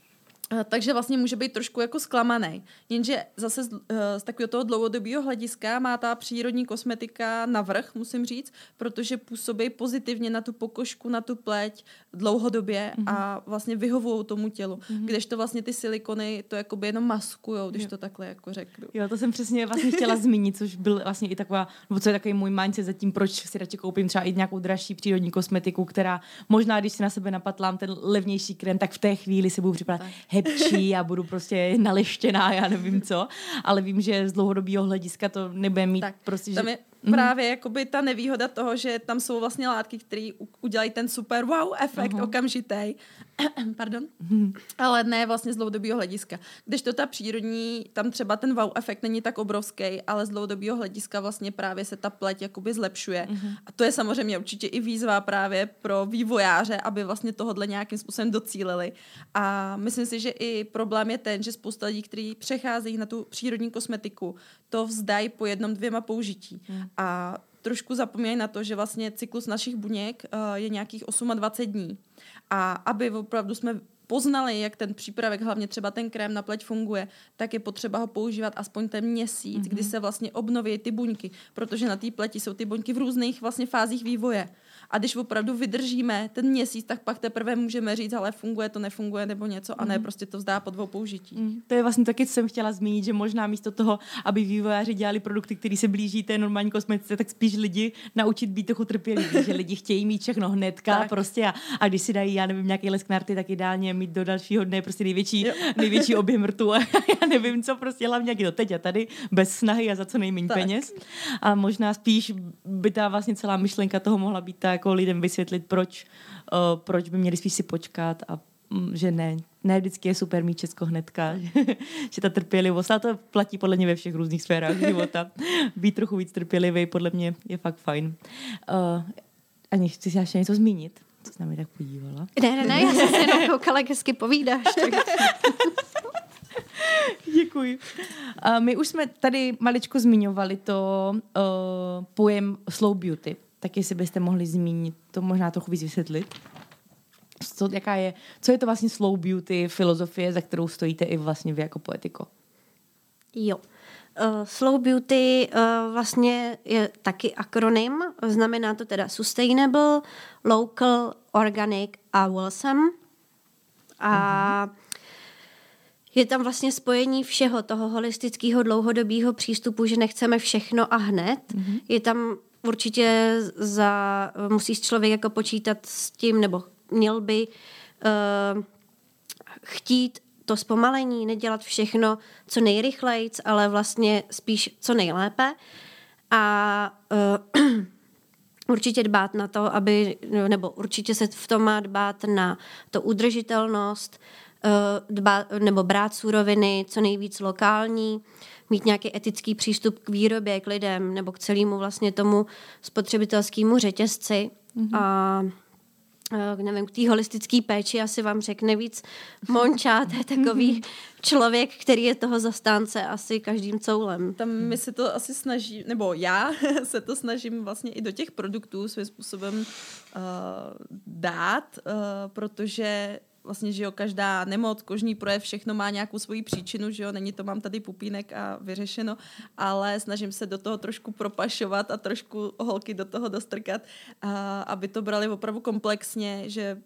takže vlastně může být trošku jako zklamaný. Jenže zase z, eh, z takového toho dlouhodobého hlediska má ta přírodní kosmetika navrh, musím říct, protože působí pozitivně na tu pokožku, na tu pleť dlouhodobě mm-hmm. a vlastně vyhovují tomu tělu. Mm-hmm. Kdežto vlastně ty silikony to jakoby jenom maskujou, když jo. to takhle jako řeknu. Jo, to jsem přesně vlastně chtěla zmínit, což byl vlastně i taková, nebo co je takový můj mindset za tím, proč si radši koupím třeba i nějakou dražší přírodní kosmetiku, která možná, když si na sebe napatlám ten levnější krém, tak v té chvíli se budu připadat, hebčí a budu prostě naleštěná, já nevím co, ale vím, že z dlouhodobého hlediska to nebude mít tak, prostě, tam že... je mm. právě jakoby ta nevýhoda toho, že tam jsou vlastně látky, které udělají ten super wow efekt uh-huh. okamžitý, pardon, mm. ale ne vlastně z dlouhodobého hlediska. Když to ta přírodní, tam třeba ten wow efekt není tak obrovský, ale z dlouhodobého hlediska vlastně právě se ta pleť jakoby zlepšuje. Mm. A to je samozřejmě určitě i výzva právě pro vývojáře, aby vlastně tohodle nějakým způsobem docílili. A myslím si, že i problém je ten, že spousta lidí, kteří přecházejí na tu přírodní kosmetiku, to vzdají po jednom, dvěma použití. Mm. A trošku zapomínají na to, že vlastně cyklus našich buněk uh, je nějakých 28 dní. A aby opravdu jsme poznali, jak ten přípravek, hlavně třeba ten krém na pleť funguje, tak je potřeba ho používat aspoň ten měsíc, mm-hmm. kdy se vlastně obnoví ty buňky, protože na té pleti jsou ty buňky v různých vlastně fázích vývoje. A když opravdu vydržíme ten měsíc, tak pak teprve můžeme říct, ale funguje to, nefunguje nebo něco, a ne mm. prostě to vzdá po dvou použití. Mm. To je vlastně taky, co jsem chtěla zmínit, že možná místo toho, aby vývojáři dělali produkty, které se blíží té normální kosmetice, tak spíš lidi naučit být trochu trpěliví, že lidi chtějí mít všechno hnedka tak. prostě a, a když si dají, já nevím, nějaký lesknarty, tak ideálně mít do dalšího dne prostě největší, největší objem rtu a já nevím, co prostě hlavně jak je to teď a tady, bez snahy a za co nejméně peněz. A možná spíš by ta vlastně celá myšlenka toho mohla být tak, jako lidem vysvětlit, proč, uh, proč by měli spíš si počkat a um, že ne, ne vždycky je super mít Česko hnedka, že ta trpělivost, a to platí podle mě ve všech různých sférách života. Být trochu víc trpělivý podle mě je fakt fajn. Uh, Ani chci si ještě něco zmínit? Co jsi na mě tak podívala? Ne, ne, ne, já jsem se jenom koukala, jak hezky povídáš. Děkuji. Uh, my už jsme tady maličko zmiňovali to uh, pojem slow beauty tak jestli byste mohli zmínit, to možná trochu víc vysvětlit. Co, jaká je, co je to vlastně slow beauty filozofie, za kterou stojíte i vlastně vy jako poetiko? Jo. Uh, slow beauty uh, vlastně je taky akronym, znamená to teda sustainable, local, organic a wholesome. A uh-huh. je tam vlastně spojení všeho toho holistického dlouhodobého přístupu, že nechceme všechno a hned. Uh-huh. Je tam určitě za, musí člověk jako počítat s tím, nebo měl by uh, chtít to zpomalení, nedělat všechno co nejrychleji, ale vlastně spíš co nejlépe. A uh, určitě dbát na to, aby, nebo určitě se v tom má dbát na to udržitelnost, uh, dbát, nebo brát suroviny co nejvíc lokální, mít nějaký etický přístup k výrobě, k lidem nebo k celému vlastně tomu spotřebitelskému řetězci. Mm-hmm. A nevím, k té holistické péči asi vám řekne víc Monča, to je takový mhm. člověk, který je toho zastánce asi každým coulem. Tam my se to asi snaží, nebo já se to snažím vlastně i do těch produktů svým způsobem uh, dát, uh, protože vlastně, že jo, každá nemoc, kožní projev, všechno má nějakou svoji příčinu, že jo, není to mám tady pupínek a vyřešeno, ale snažím se do toho trošku propašovat a trošku holky do toho dostrkat, a, aby to brali opravdu komplexně, že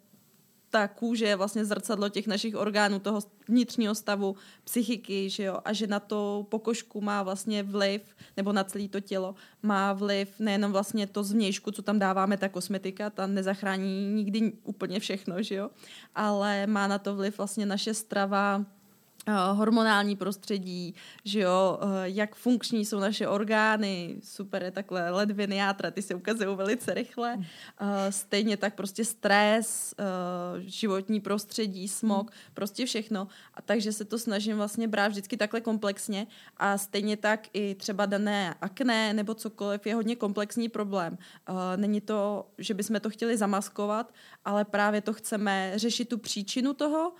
ta kůže je vlastně zrcadlo těch našich orgánů, toho vnitřního stavu, psychiky, že jo, a že na to pokožku má vlastně vliv, nebo na celé to tělo, má vliv nejenom vlastně to zvnějšku, co tam dáváme, ta kosmetika, ta nezachrání nikdy úplně všechno, že jo, ale má na to vliv vlastně naše strava, hormonální prostředí, že jo, uh, jak funkční jsou naše orgány, super je takhle ledviny, játra, ty se ukazují velice rychle. Uh, stejně tak prostě stres, životní prostředí, smog, prostě všechno. A takže se to snažím vlastně brát vždycky takhle komplexně a stejně tak i třeba dané akné nebo cokoliv je hodně komplexní problém. Není to, že bychom to chtěli zamaskovat, ale právě to chceme řešit tu příčinu toho,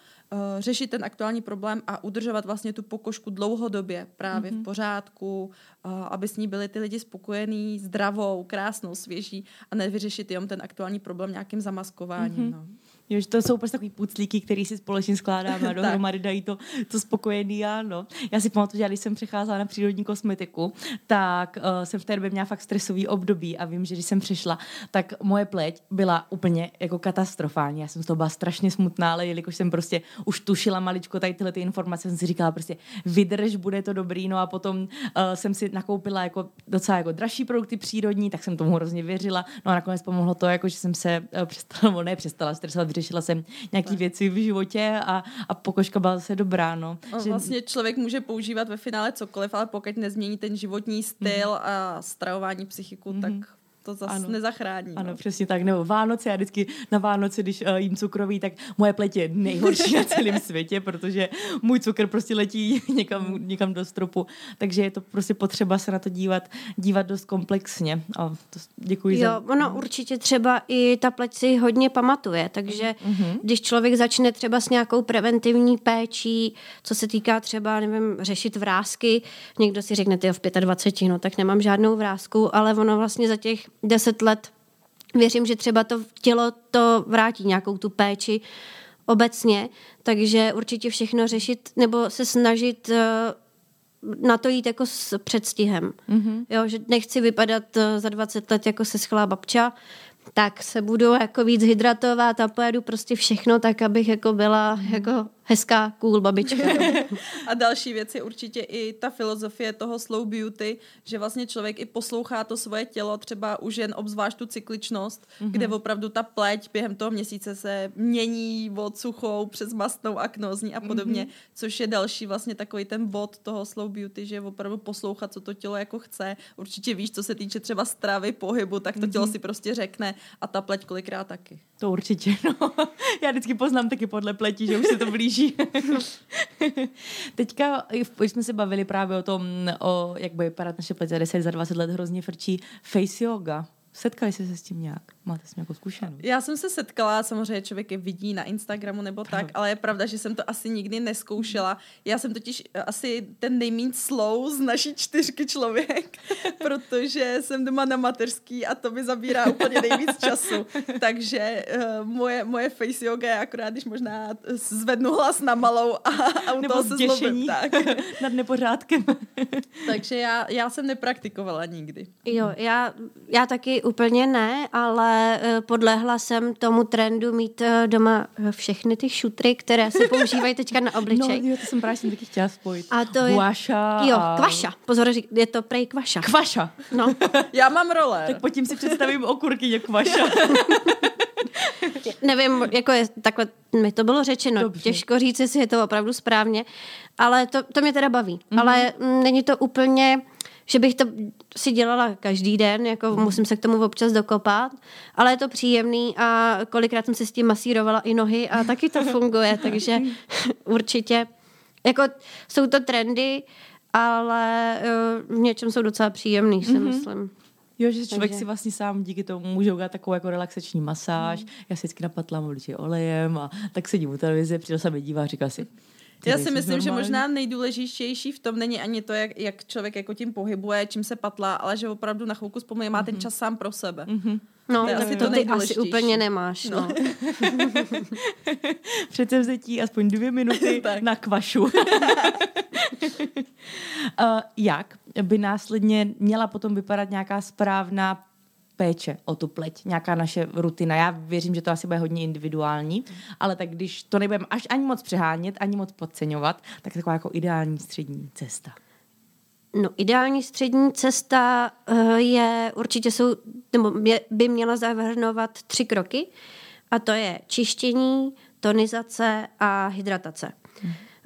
řešit ten aktuální problém a udržovat vlastně tu pokožku dlouhodobě právě mm-hmm. v mhm. pořádku, uh, aby s ní byli ty lidi spokojení, zdravou, krásnou, svěží a nevyřešit jenom ten aktuální problém nějakým zamaskováním. Mm-hmm. No. Jo, že to jsou prostě takový puclíky, který si společně skládáme a dohromady dají to, to spokojený ano. Já si pamatuju, že když jsem přecházela na přírodní kosmetiku, tak uh, jsem v té době měla fakt stresový období a vím, že když jsem přišla, tak moje pleť byla úplně jako katastrofální. Já jsem z toho byla strašně smutná, ale jelikož jsem prostě už tušila maličko tady tyhle ty informace, jsem si říkala prostě vydrž, bude to dobrý. No a potom uh, jsem si nakoupila jako docela jako dražší produkty přírodní, tak jsem tomu hrozně věřila. No a nakonec pomohlo to, jako že jsem se uh, přestala, nebo ne přestala stresovat, vyřešila jsem nějaké věci v životě a, a pokožka byla zase dobrá. No. no že... Vlastně člověk může používat ve finále cokoliv, ale pokud nezmění ten životní styl mm. a stravování psychiku, mm. tak to zase ano. nezachrání. Ano, no. přesně tak. Nebo Vánoce, já vždycky na Vánoce, když uh, jím cukroví, tak moje pleť je nejhorší na celém světě, protože můj cukr prostě letí někam, někam do stropu. Takže je to prostě potřeba se na to dívat, dívat dost komplexně. A to děkuji jo, za... ono určitě třeba i ta pleť si hodně pamatuje, takže mm-hmm. když člověk začne třeba s nějakou preventivní péčí, co se týká třeba, nevím, řešit vrázky, někdo si řekne, ty v 25, no tak nemám žádnou vrázku, ale ono vlastně za těch deset let věřím, že třeba to tělo to vrátí nějakou tu péči obecně, takže určitě všechno řešit nebo se snažit eh, na to jít jako s předstihem. Mm-hmm. Jo, že nechci vypadat eh, za 20 let jako se schlá babča, tak se budu jako víc hydratovat a pojedu prostě všechno tak, abych jako byla jako hezká, cool babička. a další věc je určitě i ta filozofie toho slow beauty, že vlastně člověk i poslouchá to svoje tělo, třeba u žen obzvlášť tu cykličnost, mm-hmm. kde opravdu ta pleť během toho měsíce se mění od suchou přes mastnou aknózní a podobně, mm-hmm. což je další vlastně takový ten bod toho slow beauty, že opravdu poslouchat, co to tělo jako chce. Určitě víš, co se týče třeba stravy, pohybu, tak to mm-hmm. tělo si prostě řekne a ta pleť kolikrát taky. To určitě, no. Já vždycky poznám taky podle pleti, že už se to blíží. Teďka, když jsme se bavili právě o tom, o jak bude vypadat naše pleť za 10, za 20 let, hrozně frčí face yoga. Setkali jste se s tím nějak? Máte s nějakou zkušenost? Já jsem se setkala, samozřejmě člověk je vidí na Instagramu nebo tak, ale je pravda, že jsem to asi nikdy neskoušela. Já jsem totiž asi ten nejméně slow z naší čtyřky člověk, protože jsem doma na mateřský a to mi zabírá úplně nejvíc času. Takže uh, moje, moje face yoga je akorát, když možná zvednu hlas na malou a, a u nebo toho se zlobím. Tak. nad nepořádkem. Takže já, já jsem nepraktikovala nikdy. Jo, já, já taky úplně ne, ale eh, podlehla jsem tomu trendu mít eh, doma eh, všechny ty šutry, které se používají teďka na obličej. No, jo, to jsem právě jsem taky chtěla spojit. A to je... Guaša. Jo, kvaša. Pozor, je to prej kvaša. Kvaša. No. Já mám role. Tak pod tím si představím okurky, kvaša. Nevím, jako je takhle, mi to bylo řečeno, Dobře. těžko říct, jestli je to opravdu správně, ale to, to mě teda baví. Mm-hmm. Ale není to úplně že bych to si dělala každý den, jako mm. musím se k tomu občas dokopat, ale je to příjemný a kolikrát jsem si s tím masírovala i nohy a taky to funguje, takže určitě jako jsou to trendy, ale uh, v něčem jsou docela příjemný, si mm-hmm. myslím. Jo, že člověk Takže... si vlastně sám díky tomu může udělat takovou jako relaxační masáž. Mm. Já si vždycky napatlám obličej olejem a tak sedím u televize, přijel se mi dívá a říká si, já si myslím, že možná nejdůležitější v tom není ani to, jak, jak člověk jako tím pohybuje, čím se patlá, ale že opravdu na chvilku vzpomíná, má ten mhm. čas sám pro sebe. Mm-hmm. No, to je asi to, to ty asi úplně nemáš. No. no. Předsevzetí aspoň dvě minuty na kvašu. uh, jak by následně měla potom vypadat nějaká správná péče o tu pleť, nějaká naše rutina. Já věřím, že to asi bude hodně individuální, ale tak když to nebudeme až ani moc přehánět, ani moc podceňovat, tak taková jako ideální střední cesta. No, ideální střední cesta uh, je, určitě jsou, nebo by měla zahrnovat tři kroky, a to je čištění, tonizace a hydratace.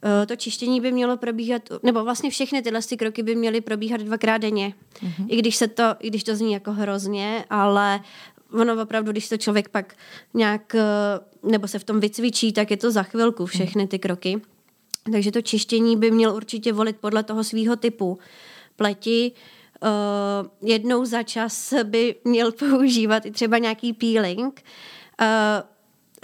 Eh, to čištění by mělo probíhat, nebo vlastně všechny tyhle ty kroky by měly probíhat dvakrát denně. Mm-hmm. I když se to, i když to zní jako hrozně, ale ono opravdu, když to člověk pak nějak, eh, nebo se v tom vycvičí, tak je to za chvilku všechny ty kroky. Takže to čištění by měl určitě volit podle toho svého typu pleti. Uh, jednou za čas by měl používat i třeba nějaký peeling. Uh,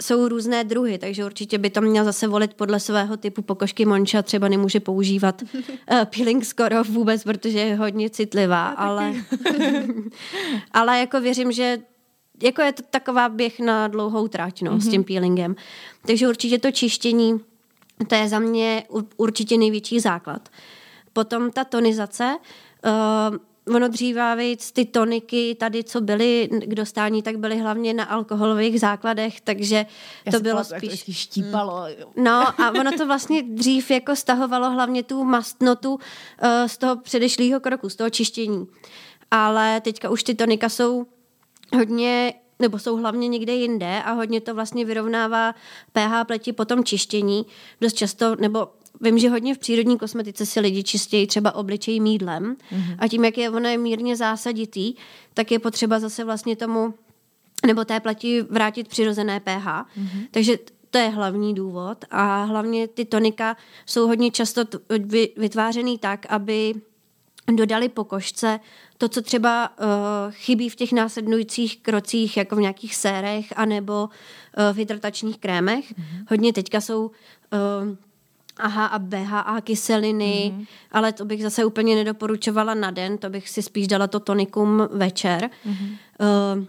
jsou různé druhy, takže určitě by to měl zase volit podle svého typu pokožky Monča, třeba nemůže používat uh, peeling skoro vůbec, protože je hodně citlivá, ale, ale jako věřím, že jako je to taková běh na dlouhou tráť no, mm-hmm. s tím mhm. peelingem. Takže určitě to čištění, to je za mě určitě největší základ. Potom ta tonizace, uh, ono dřívá víc, ty toniky tady, co byly k dostání, tak byly hlavně na alkoholových základech, takže Já to bylo spíš... Jak štípalo. No a ono to vlastně dřív jako stahovalo hlavně tu mastnotu uh, z toho předešlého kroku, z toho čištění. Ale teďka už ty tonika jsou hodně nebo jsou hlavně někde jinde a hodně to vlastně vyrovnává pH pleti po tom čištění. Dost často, nebo vím, že hodně v přírodní kosmetice si lidi čistějí třeba obličej mídlem mm-hmm. a tím, jak je ono je mírně zásaditý, tak je potřeba zase vlastně tomu nebo té pleti vrátit přirozené pH. Mm-hmm. Takže to je hlavní důvod a hlavně ty tonika jsou hodně často vytvářený tak, aby dodali pokožce to, co třeba uh, chybí v těch následujících krocích, jako v nějakých sérech anebo uh, v hydratačních krémech. Mm-hmm. Hodně teďka jsou uh, AHA a BHA kyseliny, mm-hmm. ale to bych zase úplně nedoporučovala na den, to bych si spíš dala to tonikum večer. Mm-hmm. Uh,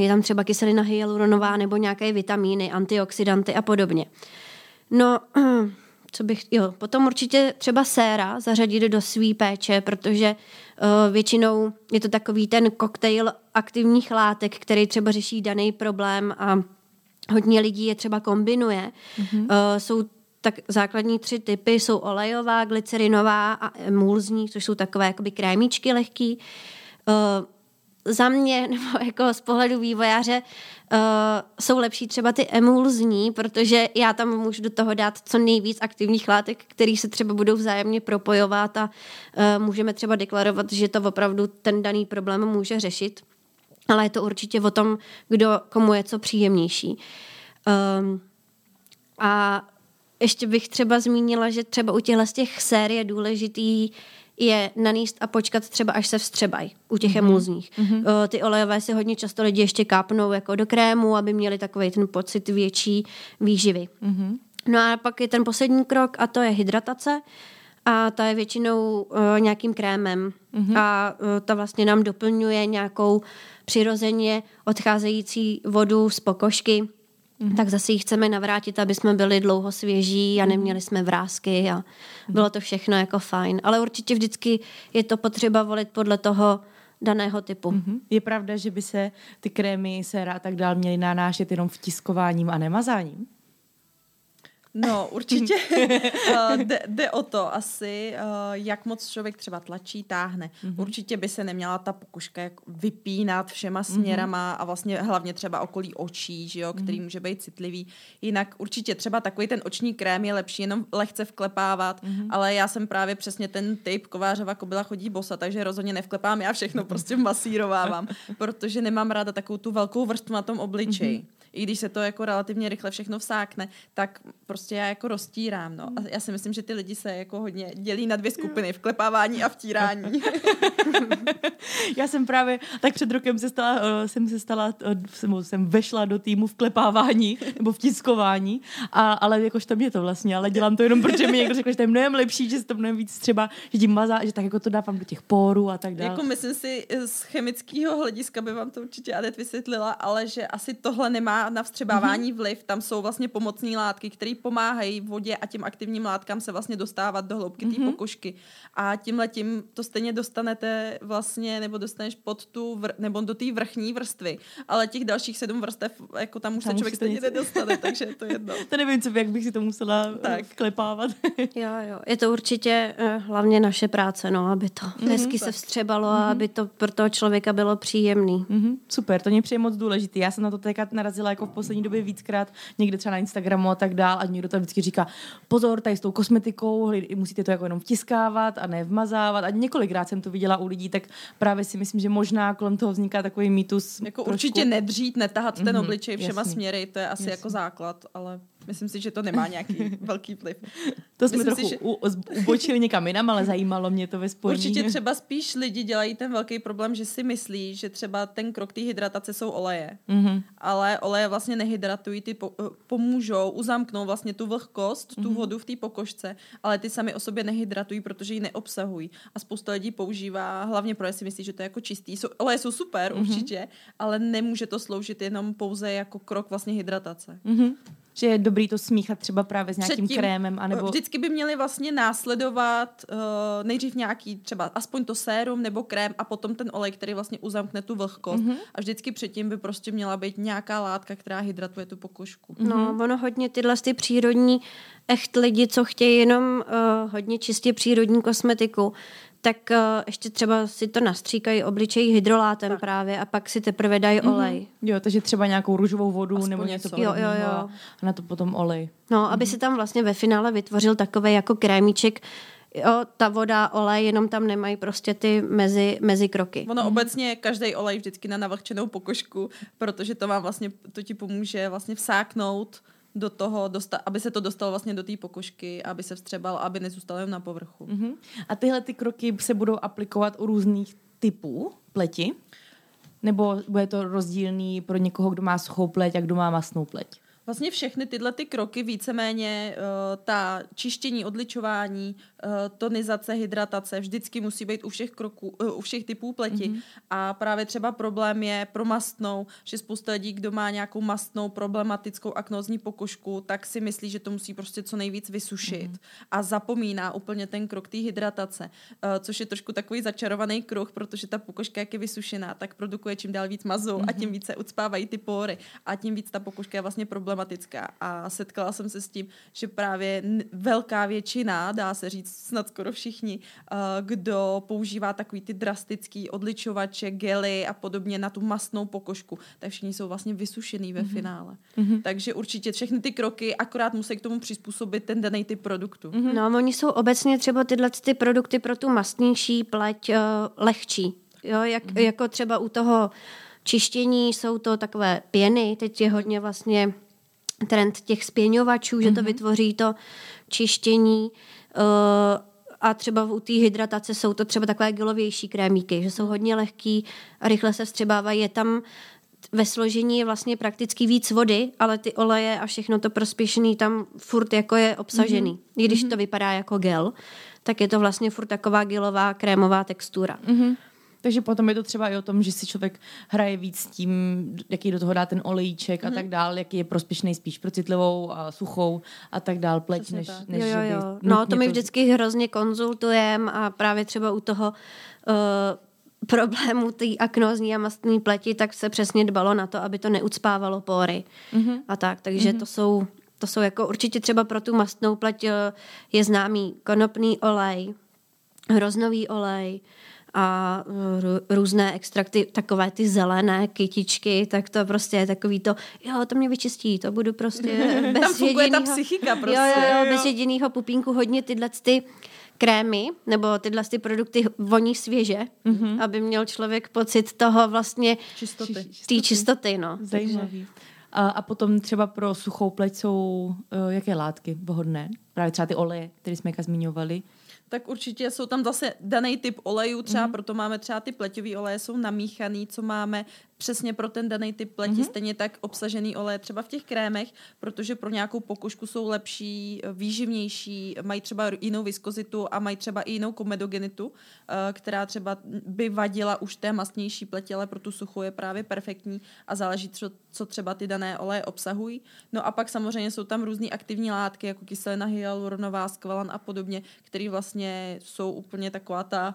je tam třeba kyselina hyaluronová nebo nějaké vitamíny, antioxidanty a podobně. No, co bych, jo, potom určitě třeba séra zařadit do své péče, protože uh, většinou je to takový ten koktejl aktivních látek, který třeba řeší daný problém a hodně lidí je třeba kombinuje. Mm-hmm. Uh, jsou tak základní tři typy jsou olejová, glycerinová a emulzní, což jsou takové jakoby krémíčky lehký. Uh, za mě, nebo jako z pohledu vývojáře, uh, jsou lepší třeba ty emulzní, protože já tam můžu do toho dát co nejvíc aktivních látek, které se třeba budou vzájemně propojovat a uh, můžeme třeba deklarovat, že to opravdu ten daný problém může řešit. Ale je to určitě o tom, kdo komu je co příjemnější. Um, a ještě bych třeba zmínila, že třeba u těchto z těch sér je důležitý je naníst a počkat třeba, až se vstřebají u těch mm-hmm. emulzních. Mm-hmm. Ty olejové si hodně často lidi ještě kápnou jako do krému, aby měli takový ten pocit větší výživy. Mm-hmm. No a pak je ten poslední krok a to je hydratace a ta je většinou uh, nějakým krémem mm-hmm. a uh, ta vlastně nám doplňuje nějakou přirozeně odcházející vodu z pokožky mm-hmm. tak zase ji chceme navrátit, aby jsme byli dlouho svěží a mhm. neměli jsme vrázky a bylo to všechno jako fajn. Ale určitě vždycky je to potřeba volit podle toho, daného typu. Mm-hmm. Je pravda, že by se ty krémy, séra a tak dál měly nanášet jenom vtiskováním a nemazáním? No, určitě uh, jde, jde o to asi, uh, jak moc člověk třeba tlačí, táhne. Mm-hmm. Určitě by se neměla ta pokuška jak vypínat všema mhm. směrama mm-hmm. a vlastně hlavně třeba okolí očí, že jo, který mm-hmm. může být citlivý. Jinak určitě třeba takový ten oční krém je lepší jenom lehce vklepávat, mm-hmm. ale já jsem právě přesně ten typ kovářova kobila chodí bosa, takže rozhodně nevklepám, já všechno prostě masírovávám, protože nemám ráda takovou tu velkou vrstvu na tom obličeji. Mm-hmm i když se to jako relativně rychle všechno vsákne, tak prostě já jako roztírám, no. A já si myslím, že ty lidi se jako hodně dělí na dvě skupiny, vklepávání a vtírání. já jsem právě, tak před rokem se stala, uh, jsem se stala, uh, jsem vešla do týmu vklepávání nebo vtiskování, a, ale jakož tam je to vlastně, ale dělám to jenom, protože mi někdo řekl, že to je mnohem lepší, že se to mnohem víc třeba, že tím mazá, že tak jako to dávám do těch pórů a tak dále. Jako myslím si, z chemického hlediska by vám to určitě Adet vysvětlila, ale že asi tohle nemá na vstřebávání mm-hmm. vliv. Tam jsou vlastně pomocné látky, které pomáhají vodě a těm aktivním látkám se vlastně dostávat do hloubky mm-hmm. té pokožky. A tím letím to stejně dostanete vlastně, nebo dostaneš pod tu, vr- nebo do té vrchní vrstvy. Ale těch dalších sedm vrstev, jako tam už tam se člověk stejně nedostane, takže je to jedno. to nevím, co, jak bych si to musela eh, tak. vklepávat. jo, jo. Je to určitě uh, hlavně naše práce, no, aby to mm-hmm, hezky tak. se vstřebalo mm-hmm. a mhm. aby to pro toho člověka bylo příjemný. Mm-hmm, super, to mě přijde moc důležitý. Já jsem na to teďka narazila jako v poslední době víckrát, někde třeba na Instagramu a tak dál a někdo tam vždycky říká, pozor, tady s tou kosmetikou, musíte to jako jenom vtiskávat a ne vmazávat a několikrát jsem to viděla u lidí, tak právě si myslím, že možná kolem toho vzniká takový mýtus. Jako trošku... určitě nedřít, netahat mm-hmm, ten mhm, obličej všema jasný. směry, to je asi jasný. jako základ, ale Myslím si, že to nemá nějaký velký vliv. To jsme Myslím trochu si, že... u, ubočili někam jinam, ale zajímalo mě to ve spojení. Určitě třeba spíš lidi dělají ten velký problém, že si myslí, že třeba ten krok té hydratace jsou oleje. Mm-hmm. Ale oleje vlastně nehydratují, ty po, pomůžou, uzamknou vlastně tu vlhkost, tu mm-hmm. vodu v té pokožce, ale ty sami o sobě nehydratují, protože ji neobsahují. A spousta lidí používá, hlavně pro si myslí, že to je jako čistý. Jsou, oleje jsou super mm-hmm. určitě, ale nemůže to sloužit jenom pouze jako krok vlastně hydratace. Mm-hmm že je dobrý to smíchat třeba právě s nějakým Předtím, krémem. Anebo... Vždycky by měli vlastně následovat uh, nejdřív nějaký třeba aspoň to sérum nebo krém a potom ten olej, který vlastně uzamkne tu vlhkost. Mm-hmm. A vždycky předtím by prostě měla být nějaká látka, která hydratuje tu pokožku. Mm-hmm. No, ono hodně tyhle ty přírodní echt lidi, co chtějí jenom uh, hodně čistě přírodní kosmetiku, tak uh, ještě třeba si to nastříkají obličej hydrolátem tak. právě a pak si teprve dají mm-hmm. olej. Jo, takže třeba nějakou růžovou vodu Aspoň nebo něco. Jo, jo, jo. a na to potom olej. No, aby se tam vlastně ve finále vytvořil takový jako krémíček, jo, ta voda, olej, jenom tam nemají prostě ty mezi, mezi kroky. Ono obecně každý olej vždycky na navlhčenou pokožku, protože to vám vlastně, to ti pomůže vlastně vsáknout do toho, dosta, aby se to dostalo vlastně do té pokožky, aby se vstřebal, aby nezůstal jen na povrchu. Mhm. A tyhle ty kroky se budou aplikovat u různých typů pleti? Nebo bude to rozdílný pro někoho, kdo má suchou pleť a kdo má masnou pleť? Vlastně všechny tyhle ty kroky, víceméně uh, ta čištění, odličování, tonizace, hydratace, vždycky musí být u všech kroků, uh, u všech typů pleti. Mm-hmm. A právě třeba problém je pro mastnou, že spousta lidí, kdo má nějakou mastnou, problematickou aknózní pokožku, tak si myslí, že to musí prostě co nejvíc vysušit. Mm-hmm. A zapomíná úplně ten krok té hydratace, uh, což je trošku takový začarovaný kruh, protože ta pokožka, jak je vysušená, tak produkuje čím dál víc mazu mm-hmm. a tím víc se ucpávají ty pory a tím víc ta pokožka je vlastně problematická a setkala jsem se s tím, že právě velká většina, dá se říct snad skoro všichni, uh, kdo používá takový ty drastický odličovače, gely a podobně na tu mastnou pokožku, tak všichni jsou vlastně vysušený ve mm-hmm. finále. Mm-hmm. Takže určitě všechny ty kroky akorát musí k tomu přizpůsobit ten daný typ produktu. Mm-hmm. No a oni jsou obecně třeba tyhle ty produkty pro tu mastnější pleť uh, lehčí. Jo, jak, mm-hmm. jako třeba u toho čištění jsou to takové pěny, teď je hodně vlastně trend těch spěňovačů, mm-hmm. že to vytvoří to čištění a třeba u té hydratace jsou to třeba takové gelovější krémíky, že jsou hodně lehký a rychle se vstřebávají. Je tam ve složení je vlastně prakticky víc vody, ale ty oleje a všechno to prospěšný tam furt jako je obsažený. Mm-hmm. I když to vypadá jako gel, tak je to vlastně furt taková gelová krémová textura. Mm-hmm. Takže potom je to třeba i o tom, že si člověk hraje víc s tím, jaký do toho dá ten olejček mm-hmm. a tak dál, jaký je prospěšný spíš pro citlivou a suchou a tak dál pleť, Přesně než, tak. než jo, jo, jo. No, to my vždycky hrozně konzultujeme a právě třeba u toho uh, problému té aknózní a mastné pleti, tak se přesně dbalo na to, aby to neucpávalo pory mm-hmm. a tak. Takže mm-hmm. to jsou to jsou jako určitě třeba pro tu mastnou pleť eh, je známý konopný olej, hroznový olej a eh, rů- různé extrakty, takové ty zelené kytičky, tak to prostě je takový to, jo, to mě vyčistí, to budu prostě bez Tam funguje ta jedinýho- psychika prostě. Jo, jo, jo, bez jediného pupínku hodně tyhle ty krémy nebo tyhle ty produkty voní svěže, mm-hmm. aby měl člověk pocit toho vlastně Čistoty. té čistoty, no. Zajímavý. A, a potom třeba pro suchou pleť jsou uh, jaké látky vhodné? Právě třeba ty oleje, které jsme zmiňovali. Tak určitě jsou tam zase daný typ olejů, třeba mm-hmm. proto máme třeba ty pleťové oleje, jsou namíchaný, co máme přesně pro ten daný typ pleti, mm-hmm. stejně tak obsažený oleje třeba v těch krémech, protože pro nějakou pokožku jsou lepší, eh, výživnější, mají třeba jinou viskozitu a mají třeba i jinou komedogenitu, eh, která třeba by vadila už té mastnější pleti, ale pro tu suchou je právě perfektní a záleží, co, co třeba ty dané oleje obsahují. No a pak samozřejmě jsou tam různé aktivní látky, jako kyselina hyaluronová, skvalan a podobně, které vlastně jsou úplně taková ta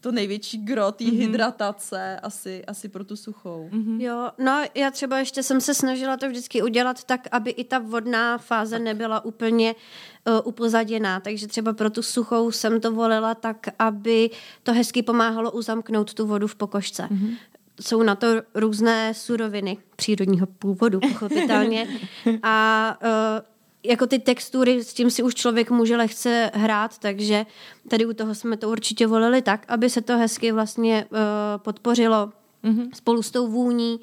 to největší gro té mm-hmm. hydratace asi, asi pro tu suchou. Mm-hmm. Jo, no já třeba ještě jsem se snažila to vždycky udělat tak, aby i ta vodná fáze nebyla úplně uh, upozaděná, takže třeba pro tu suchou jsem to volila tak, aby to hezky pomáhalo uzamknout tu vodu v pokožce. Mm-hmm. Jsou na to různé suroviny přírodního původu, pochopitelně. A uh, jako ty textury, s tím si už člověk může lehce hrát, takže tady u toho jsme to určitě volili tak, aby se to hezky vlastně uh, podpořilo mm-hmm. spolu s tou vůní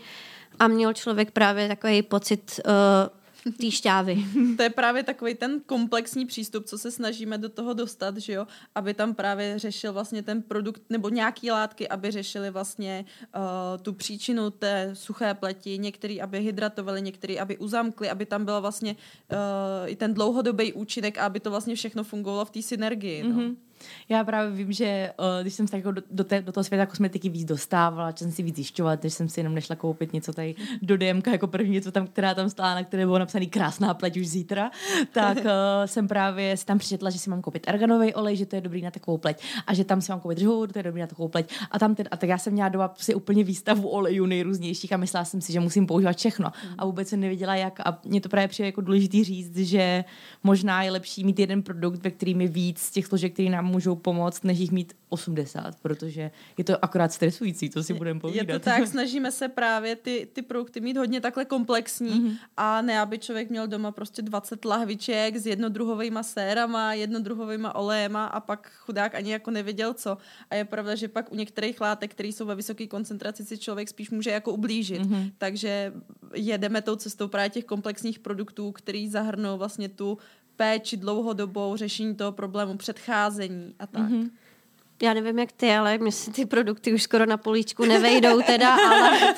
a měl člověk právě takový pocit uh, té šťávy. To je právě takový ten komplexní přístup, co se snažíme do toho dostat, že jo, aby tam právě řešil vlastně ten produkt nebo nějaký látky, aby řešili vlastně uh, tu příčinu té suché pleti, některý, aby hydratovali, některý, aby uzamkli, aby tam byl vlastně uh, i ten dlouhodobý účinek a aby to vlastně všechno fungovalo v té synergii. No. Mm-hmm. Já právě vím, že uh, když jsem se jako do, do, té, do toho světa kosmetiky víc dostávala, že jsem si víc zjišťovat, že jsem si jenom nešla koupit něco tady do DMK jako první něco tam, která tam stála, na které bylo napsaný krásná pleť už zítra, tak uh, jsem právě si tam přečetla, že si mám koupit arganový olej, že to je dobrý na takovou pleť a že tam si mám koupit žhur, to je dobrý na takovou pleť. A tam ten, a tak já jsem měla doma si úplně výstavu olejů nejrůznějších a myslela jsem si, že musím používat všechno. A vůbec jsem nevěděla, jak. A mě to právě přijde jako důležitý říct, že možná je lepší mít jeden produkt, ve kterým je víc těch složek, který nám můžou pomoct, než jich mít 80, protože je to akorát stresující, to si budeme povídat. Je to tak, snažíme se právě ty, ty produkty mít hodně takhle komplexní mm-hmm. a ne, aby člověk měl doma prostě 20 lahviček s jednodruhovými sérama, jednodruhovými olejema a pak chudák ani jako nevěděl co. A je pravda, že pak u některých látek, které jsou ve vysoké koncentraci, si člověk spíš může jako ublížit. Mm-hmm. Takže jedeme tou cestou právě těch komplexních produktů, který zahrnou vlastně tu péči dlouhodobou, řešení toho problému, předcházení a tak. Mm-hmm. Já nevím, jak ty, ale mě si ty produkty už skoro na políčku nevejdou teda, ale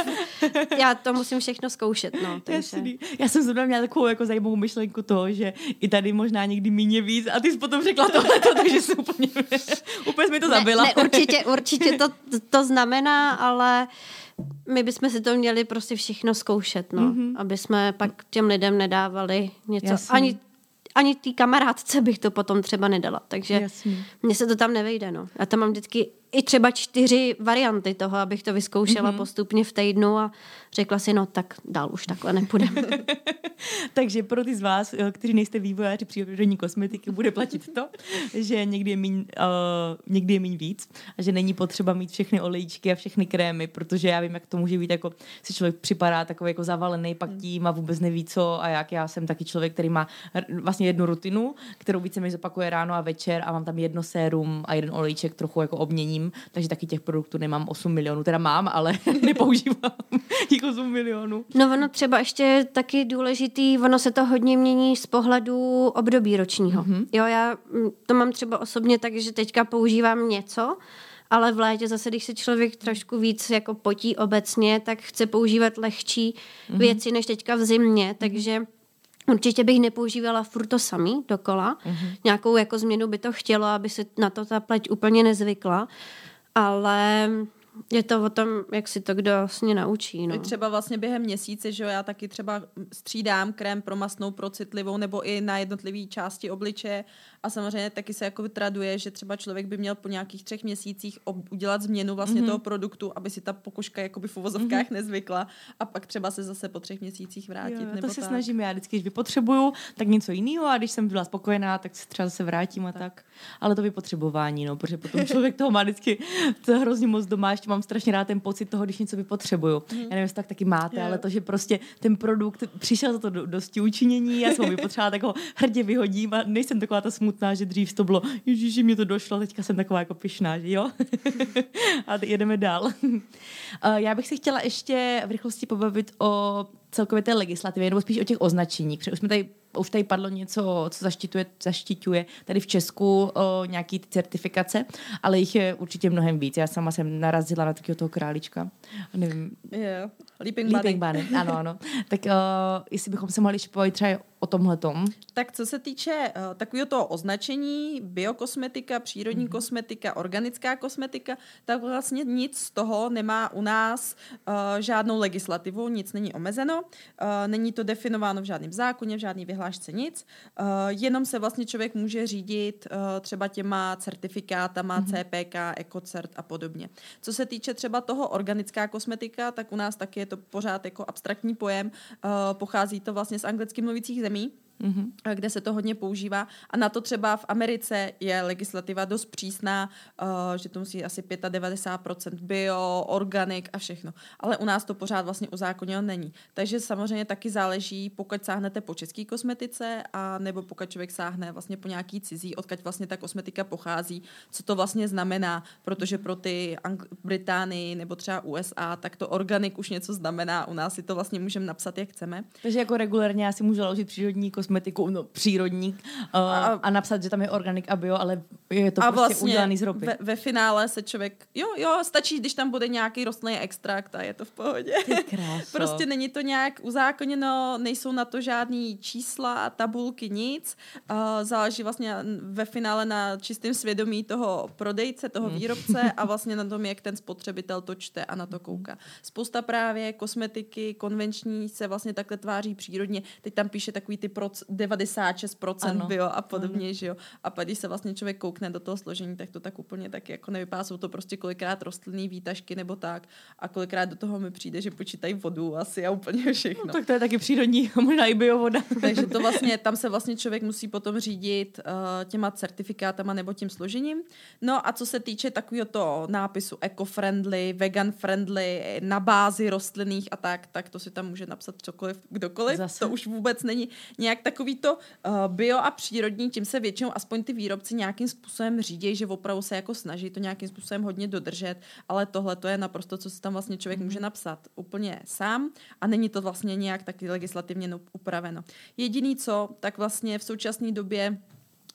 já to musím všechno zkoušet, no. Takže... Jasný. Já jsem zrovna měla takovou jako zajímavou myšlenku toho, že i tady možná někdy míně víc a ty jsi potom řekla tohleto, takže jsem úplně, úplně mi to zabila. Ne, ne, určitě, určitě to, to znamená, ale my bychom si to měli prostě všechno zkoušet, no. Mm-hmm. Aby jsme pak těm lidem nedávali něco. Jasný. Ani ani té kamarádce bych to potom třeba nedala. Takže mně se to tam nevejde. No. Já tam mám vždycky i třeba čtyři varianty toho, abych to vyzkoušela mm-hmm. postupně v týdnu a řekla si, no tak dál už takhle nepůjdeme. Takže pro ty z vás, eh, kteří nejste vývojáři přírodní kosmetiky, bude platit to, že někdy je míň, uh, někdy je míň víc a že není potřeba mít všechny olejčky a všechny krémy, protože já vím, jak to může být, jako si člověk připadá takový jako zavalený pak mm. tím a vůbec neví co a jak já jsem taky člověk, který má vlastně jednu rutinu, kterou více mi zopakuje ráno a večer a mám tam jedno sérum a jeden olejček trochu jako obmění ním, takže taky těch produktů nemám 8 milionů, teda mám, ale nepoužívám těch 8 milionů. No ono třeba ještě taky důležitý, ono se to hodně mění z pohledu období ročního. Mm-hmm. Jo, já mm, to mám třeba osobně tak, že teďka používám něco, ale v létě zase, když se člověk trošku víc jako potí obecně, tak chce používat lehčí mm-hmm. věci než teďka v zimě, takže Určitě bych nepoužívala furt to samý dokola. Mm-hmm. Nějakou jako změnu by to chtělo, aby se na to ta pleť úplně nezvykla. Ale je to o tom, jak si to kdo vlastně naučí. No. Třeba vlastně během měsíce, že jo, já taky třeba střídám krém pro masnou, pro citlivou, nebo i na jednotlivé části obličeje a samozřejmě taky se jako vytraduje, že třeba člověk by měl po nějakých třech měsících ob- udělat změnu vlastně mm-hmm. toho produktu, aby si ta pokožka jakoby v uvozovkách mm-hmm. nezvykla a pak třeba se zase po třech měsících vrátit. Jo, nebo to se tak. snažím já vždycky, když vypotřebuju, tak něco jiného a když jsem byla spokojená, tak se třeba zase vrátím a tak. tak. Ale to vypotřebování, no, protože potom člověk toho má vždycky to hrozně moc doma, ještě mám strašně rád ten pocit toho, když něco vypotřebuju. Mm-hmm. Já nevím, jestli tak taky máte, jo. ale to, že prostě ten produkt přišel za to do, dosti učinění, já jsem ho vypotřebovala, tak ho hrdě vyhodím a nejsem taková ta smutná, že dřív to bylo, ježiši, mě to došlo, teďka jsem taková jako pyšná, že jo? a jedeme dál. Já bych si chtěla ještě v rychlosti pobavit o celkově té legislativě, nebo spíš o těch označení. Protože už jsme tady už tady padlo něco, co zaštituje, zaštiťuje tady v Česku o, nějaký certifikace, ale jich je určitě mnohem víc. Já sama jsem narazila na takového toho králička. Nevím. Yeah. Leaping, Leaping bunny. bunny. Ano, ano. Tak uh, jestli bychom se mohli ještě třeba o tomhle tom. Tak co se týče uh, takového toho označení, biokosmetika, přírodní mm-hmm. kosmetika, organická kosmetika, tak vlastně nic z toho nemá u nás uh, žádnou legislativu, nic není omezeno, uh, není to definováno v žádném zákoně, v žádné vyhlášce nic, uh, jenom se vlastně člověk může řídit uh, třeba těma certifikátama mm-hmm. CPK, EcoCert a podobně. Co se týče třeba toho organická kosmetika, tak u nás taky je to pořád jako abstraktní pojem, pochází to vlastně z anglicky mluvících zemí, mm-hmm. kde se to hodně používá. A na to třeba v Americe je legislativa dost přísná, uh, že to musí asi 95% bio, organik a všechno. Ale u nás to pořád vlastně uzákoněno není. Takže samozřejmě taky záleží, pokud sáhnete po české kosmetice a nebo pokud člověk sáhne vlastně po nějaký cizí, odkud vlastně ta kosmetika pochází, co to vlastně znamená, protože pro ty Ang- Británii nebo třeba USA, tak to organik už něco znamená. U nás si to vlastně můžeme napsat, jak chceme. Takže jako regulérně já si můžu založit přírodní kosmetiku kosmetiku, no, přírodní uh, a, a napsat, že tam je organik a bio, ale je to a prostě vlastně udělaný z ropy. Ve, ve finále se člověk, jo, jo, stačí, když tam bude nějaký rostlinný extrakt a je to v pohodě. prostě není to nějak uzákoněno, nejsou na to žádný čísla, tabulky, nic. Uh, záleží vlastně ve finále na čistém svědomí toho prodejce, toho hmm. výrobce a vlastně na tom, jak ten spotřebitel to čte a na to kouká. Spousta právě kosmetiky konvenční se vlastně takhle tváří přírodně. Teď tam píše takový ty proc 96% Ano. bio a podobně, že jo. A pak, když se vlastně člověk koukne do toho složení, tak to tak úplně tak jako nevypadá. Jsou to prostě kolikrát rostlinný výtažky nebo tak. A kolikrát do toho mi přijde, že počítají vodu asi a úplně všechno. No, tak to je taky přírodní, možná i biovoda. Takže to vlastně, tam se vlastně člověk musí potom řídit uh, těma certifikátama nebo tím složením. No a co se týče takového to nápisu eco-friendly, vegan-friendly, na bázi rostlinných a tak, tak to si tam může napsat cokoliv, kdokoliv. Zase. To už vůbec není nějak takový to uh, bio a přírodní, tím se většinou aspoň ty výrobci nějakým způsobem řídí, že opravdu se jako snaží to nějakým způsobem hodně dodržet, ale tohle to je naprosto, co si tam vlastně člověk může napsat úplně sám a není to vlastně nějak taky legislativně no- upraveno. Jediný co, tak vlastně v současné době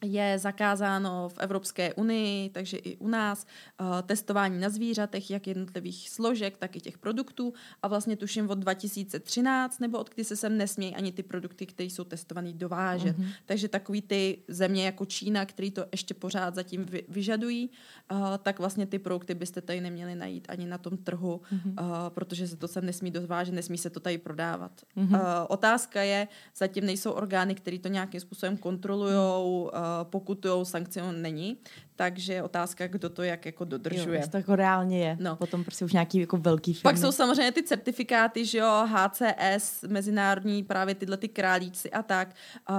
je zakázáno v Evropské unii, takže i u nás, uh, testování na zvířatech, jak jednotlivých složek, tak i těch produktů. A vlastně tuším od 2013, nebo od kdy se sem nesmějí ani ty produkty, které jsou testované, dovážet. Mm-hmm. Takže takový ty země jako Čína, který to ještě pořád zatím vy, vyžadují, uh, tak vlastně ty produkty byste tady neměli najít ani na tom trhu, mm-hmm. protože se to sem nesmí dovážet, nesmí se to tady prodávat. Mm-hmm. Otázka je, zatím nejsou orgány, které to nějakým způsobem kontrolují, uh, pokutují, sankcion není, takže je otázka, kdo to jak jako dodržuje. Jo, to jako reálně je. No. Potom prostě už nějaký jako velký firmy. Pak jsou samozřejmě ty certifikáty, že jo, HCS, mezinárodní právě tyhle ty králíci a tak, uh,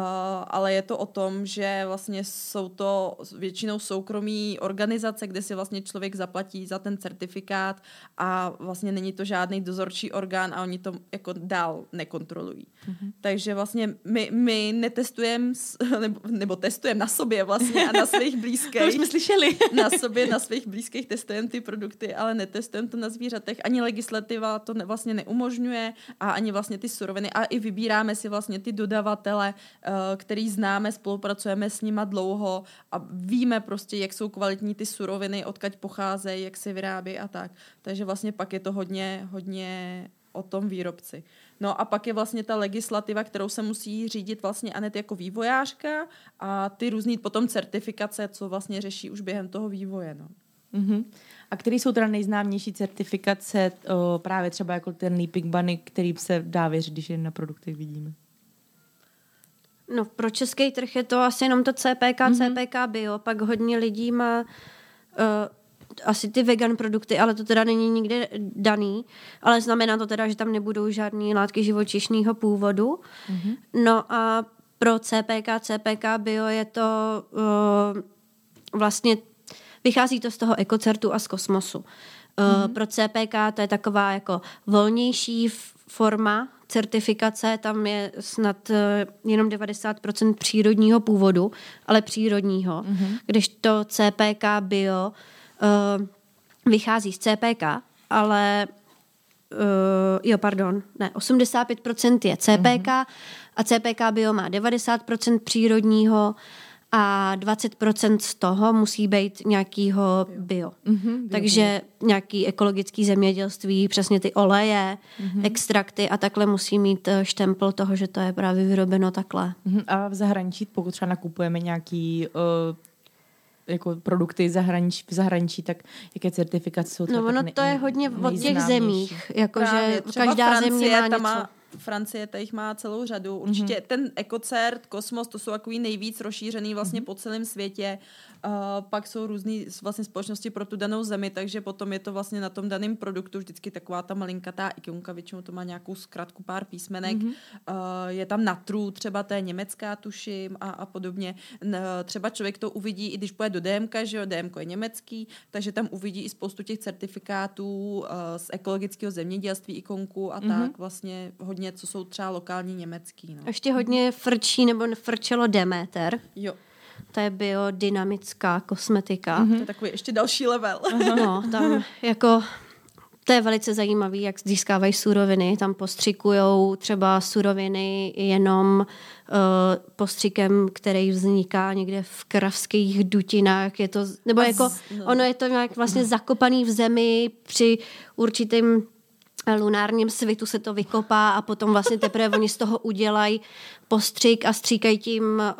ale je to o tom, že vlastně jsou to většinou soukromí organizace, kde si vlastně člověk zaplatí za ten certifikát a vlastně není to žádný dozorčí orgán a oni to jako dál nekontrolují. Mm-hmm. Takže vlastně my, my netestujeme, nebo, nebo testujeme na sobě vlastně a na svých blízkých. Jsme slyšeli. na sobě, na svých blízkých testujeme ty produkty, ale netestujeme to na zvířatech. Ani legislativa to ne, vlastně neumožňuje a ani vlastně ty suroviny. A i vybíráme si vlastně ty dodavatele, uh, který známe, spolupracujeme s nima dlouho a víme prostě, jak jsou kvalitní ty suroviny, odkaď pocházejí, jak se vyrábí a tak. Takže vlastně pak je to hodně, hodně o tom výrobci. No a pak je vlastně ta legislativa, kterou se musí řídit vlastně Anet jako vývojářka a ty různý potom certifikace, co vlastně řeší už během toho vývoje. No. Mm-hmm. A který jsou teda nejznámější certifikace, o, právě třeba jako ten Leaping Bunny, který se dá věřit, když je na produktech vidíme? No pro český trh je to asi jenom to CPK, mm-hmm. CPK bio, pak hodně lidí má uh, asi ty vegan produkty, ale to teda není nikde daný, ale znamená to teda, že tam nebudou žádné látky živočišného původu. Mm-hmm. No a pro CPK, CPK bio je to uh, vlastně, vychází to z toho ekocertu a z kosmosu. Uh, mm-hmm. Pro CPK to je taková jako volnější forma certifikace, tam je snad uh, jenom 90% přírodního původu, ale přírodního, mm-hmm. když to CPK bio uh, vychází z CPK, ale uh, jo, pardon, ne, 85% je CPK mm-hmm. a CPK bio má 90% přírodního a 20% z toho musí být nějakýho bio. Mm-hmm, Takže nějaký ekologický zemědělství, přesně ty oleje, mm-hmm. extrakty a takhle musí mít eh, štempel toho, že to je právě vyrobeno takhle. Mm-hmm. A v zahraničí, pokud třeba nakupujeme nějaký uh, jako produkty zahraničí, v zahraničí, tak jaké certifikace jsou No ono to je hodně od těch zemích, jakože každá Francie, země má něco. Má, Francie jich má celou řadu. Určitě mm-hmm. ten EcoCert, Kosmos, to jsou takový nejvíc rozšířený vlastně mm-hmm. po celém světě. Uh, pak jsou různé vlastně společnosti pro tu danou zemi, takže potom je to vlastně na tom daném produktu vždycky taková ta malinkatá ikonka, většinou to má nějakou zkratku, pár písmenek. Mm-hmm. Uh, je tam natru, třeba té německá tuším a, a podobně. Třeba člověk to uvidí, i když půjde do DMK, že jo, DMK je německý, takže tam uvidí i spoustu těch certifikátů uh, z ekologického zemědělství, ikonku a mm-hmm. tak vlastně hodně, co jsou třeba lokální německý. No. Ještě hodně frčí nebo frčelo Demeter. Jo. To je biodynamická kosmetika. Mm-hmm. To je takový ještě další level. no, tam jako to je velice zajímavé, jak získávají suroviny. Tam postřikují třeba suroviny jenom uh, postřikem, který vzniká někde v kravských dutinách. Je to, nebo jako, no. ono je to nějak vlastně zakopaný v zemi při určitým lunárním svitu se to vykopá a potom vlastně teprve oni z toho udělají postřik a stříkají tím uh,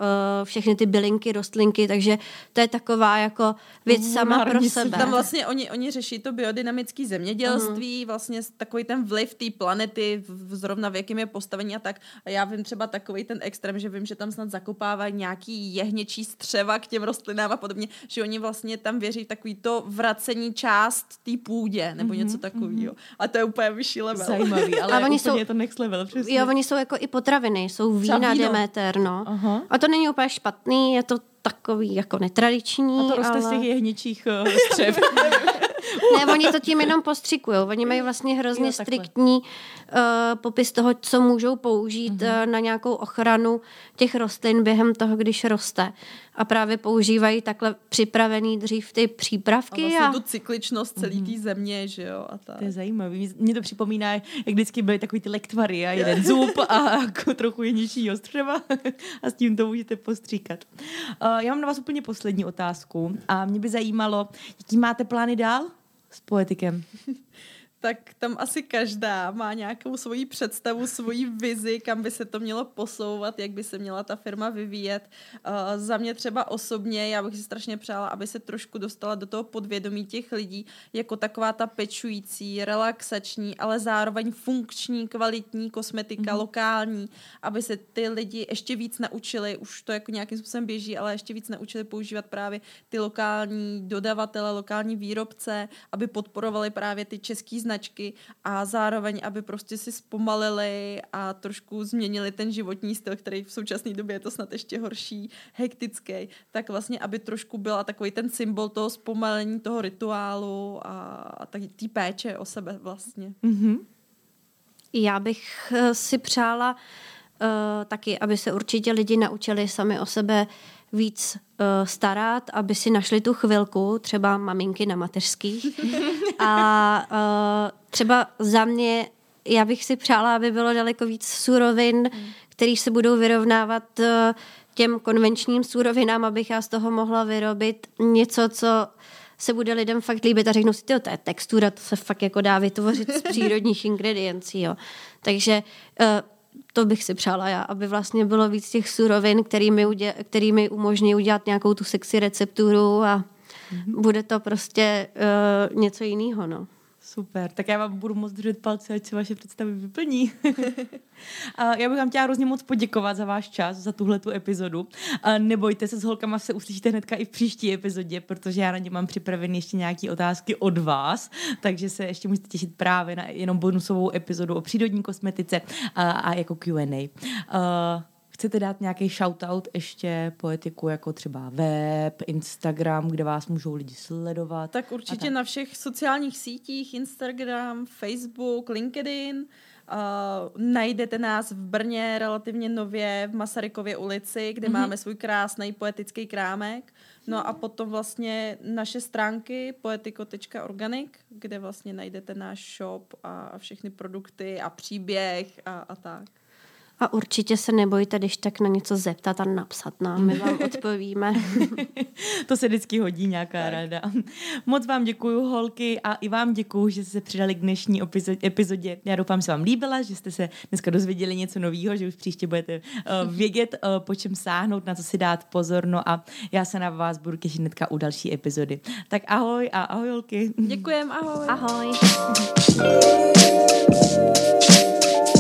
všechny ty bylinky, rostlinky, takže to je taková jako věc sama pro sebe. Tam vlastně oni, oni řeší to biodynamické zemědělství, uh-huh. vlastně takový ten vliv té planety, v, zrovna v jakém je postavení a tak. A já vím třeba takový ten extrém, že vím, že tam snad zakopávají nějaký jehněčí střeva k těm rostlinám a podobně, že oni vlastně tam věří v takový to vracení část té půdě nebo uh-huh, něco takového. Uh-huh. A to je úplně vyšší level. Zajímavý, ale a oni jsou, je to next level, přesně. Jo, oni jsou jako i potraviny, jsou vína víno. Demeter, no. Aha. A to není úplně špatný, je to takový jako netradiční. A to roste ale... z těch jehničích uh, střev. ne, oni to tím jenom postřikují. Oni mají vlastně hrozně jo, striktní uh, popis toho, co můžou použít uh-huh. uh, na nějakou ochranu těch rostlin během toho, když roste. A právě používají takhle připravený dřív ty přípravky. A vlastně a... tu cykličnost celé té uh-huh. země, že jo. A tak. To je zajímavé. Mně to připomíná, jak vždycky byly takový ty lektvary a jeden zub a jako trochu jeničího střeva a s tím to můžete postříkat. Uh, já mám na vás úplně poslední otázku a mě by zajímalo, jaký máte plány dál? s poetikem? tak tam asi každá má nějakou svoji představu, svoji vizi, kam by se to mělo posouvat, jak by se měla ta firma vyvíjet. Uh, za mě třeba osobně, já bych si strašně přála, aby se trošku dostala do toho podvědomí těch lidí, jako taková ta pečující, relaxační, ale zároveň funkční, kvalitní kosmetika, mm-hmm. lokální, aby se ty lidi ještě víc naučili, už to jako nějakým způsobem běží, ale ještě víc naučili používat právě ty lokální dodavatele, lokální výrobce, aby podporovali právě ty český značky značky a zároveň, aby prostě si zpomalili a trošku změnili ten životní styl, který v současné době je to snad ještě horší, hektický, tak vlastně, aby trošku byla takový ten symbol toho zpomalení, toho rituálu a, a té péče o sebe vlastně. Mm-hmm. Já bych eh, si přála uh, taky, aby se určitě lidi naučili sami o sebe víc uh, starat, aby si našli tu chvilku, třeba maminky na mateřských. A uh, třeba za mě, já bych si přála, aby bylo daleko víc surovin, hmm. který se budou vyrovnávat uh, těm konvenčním surovinám, abych já z toho mohla vyrobit něco, co se bude lidem fakt líbit a řeknou si, to je textura, to se fakt jako dá vytvořit z přírodních ingrediencí. Jo. Takže uh, to bych si přála já, aby vlastně bylo víc těch surovin, který mi, udě, který mi umožní udělat nějakou tu sexy recepturu a mm-hmm. bude to prostě uh, něco jiného. No. Super, tak já vám budu moc držet palce, ať se vaše představy vyplní. a já bych vám chtěla hrozně moc poděkovat za váš čas, za tuhle tu epizodu. A nebojte se, s holkama se uslyšíte hnedka i v příští epizodě, protože já na ně mám připravené ještě nějaké otázky od vás, takže se ještě můžete těšit právě na jenom bonusovou epizodu o přírodní kosmetice a, a jako Q&A. Chcete dát nějaký shoutout ještě poetiku, jako třeba web, Instagram, kde vás můžou lidi sledovat? Tak určitě tak. na všech sociálních sítích, Instagram, Facebook, LinkedIn. Uh, najdete nás v Brně relativně nově v Masarykově ulici, kde mm-hmm. máme svůj krásný poetický krámek. No a potom vlastně naše stránky poetiko.organic, kde vlastně najdete náš shop a, a všechny produkty a příběh a, a tak. A určitě se nebojte, když tak na něco zeptat a napsat nám, my vám odpovíme. to se vždycky hodí nějaká tak. rada. Moc vám děkuji, holky, a i vám děkuji, že jste se přidali k dnešní epizodě. Já doufám, že se vám líbila, že jste se dneska dozvěděli něco nového, že už příště budete uh, vědět, uh, po čem sáhnout, na co si dát pozor. No a já se na vás budu těšit hnedka u další epizody. Tak ahoj a ahoj, holky. Děkujem, ahoj. Ahoj.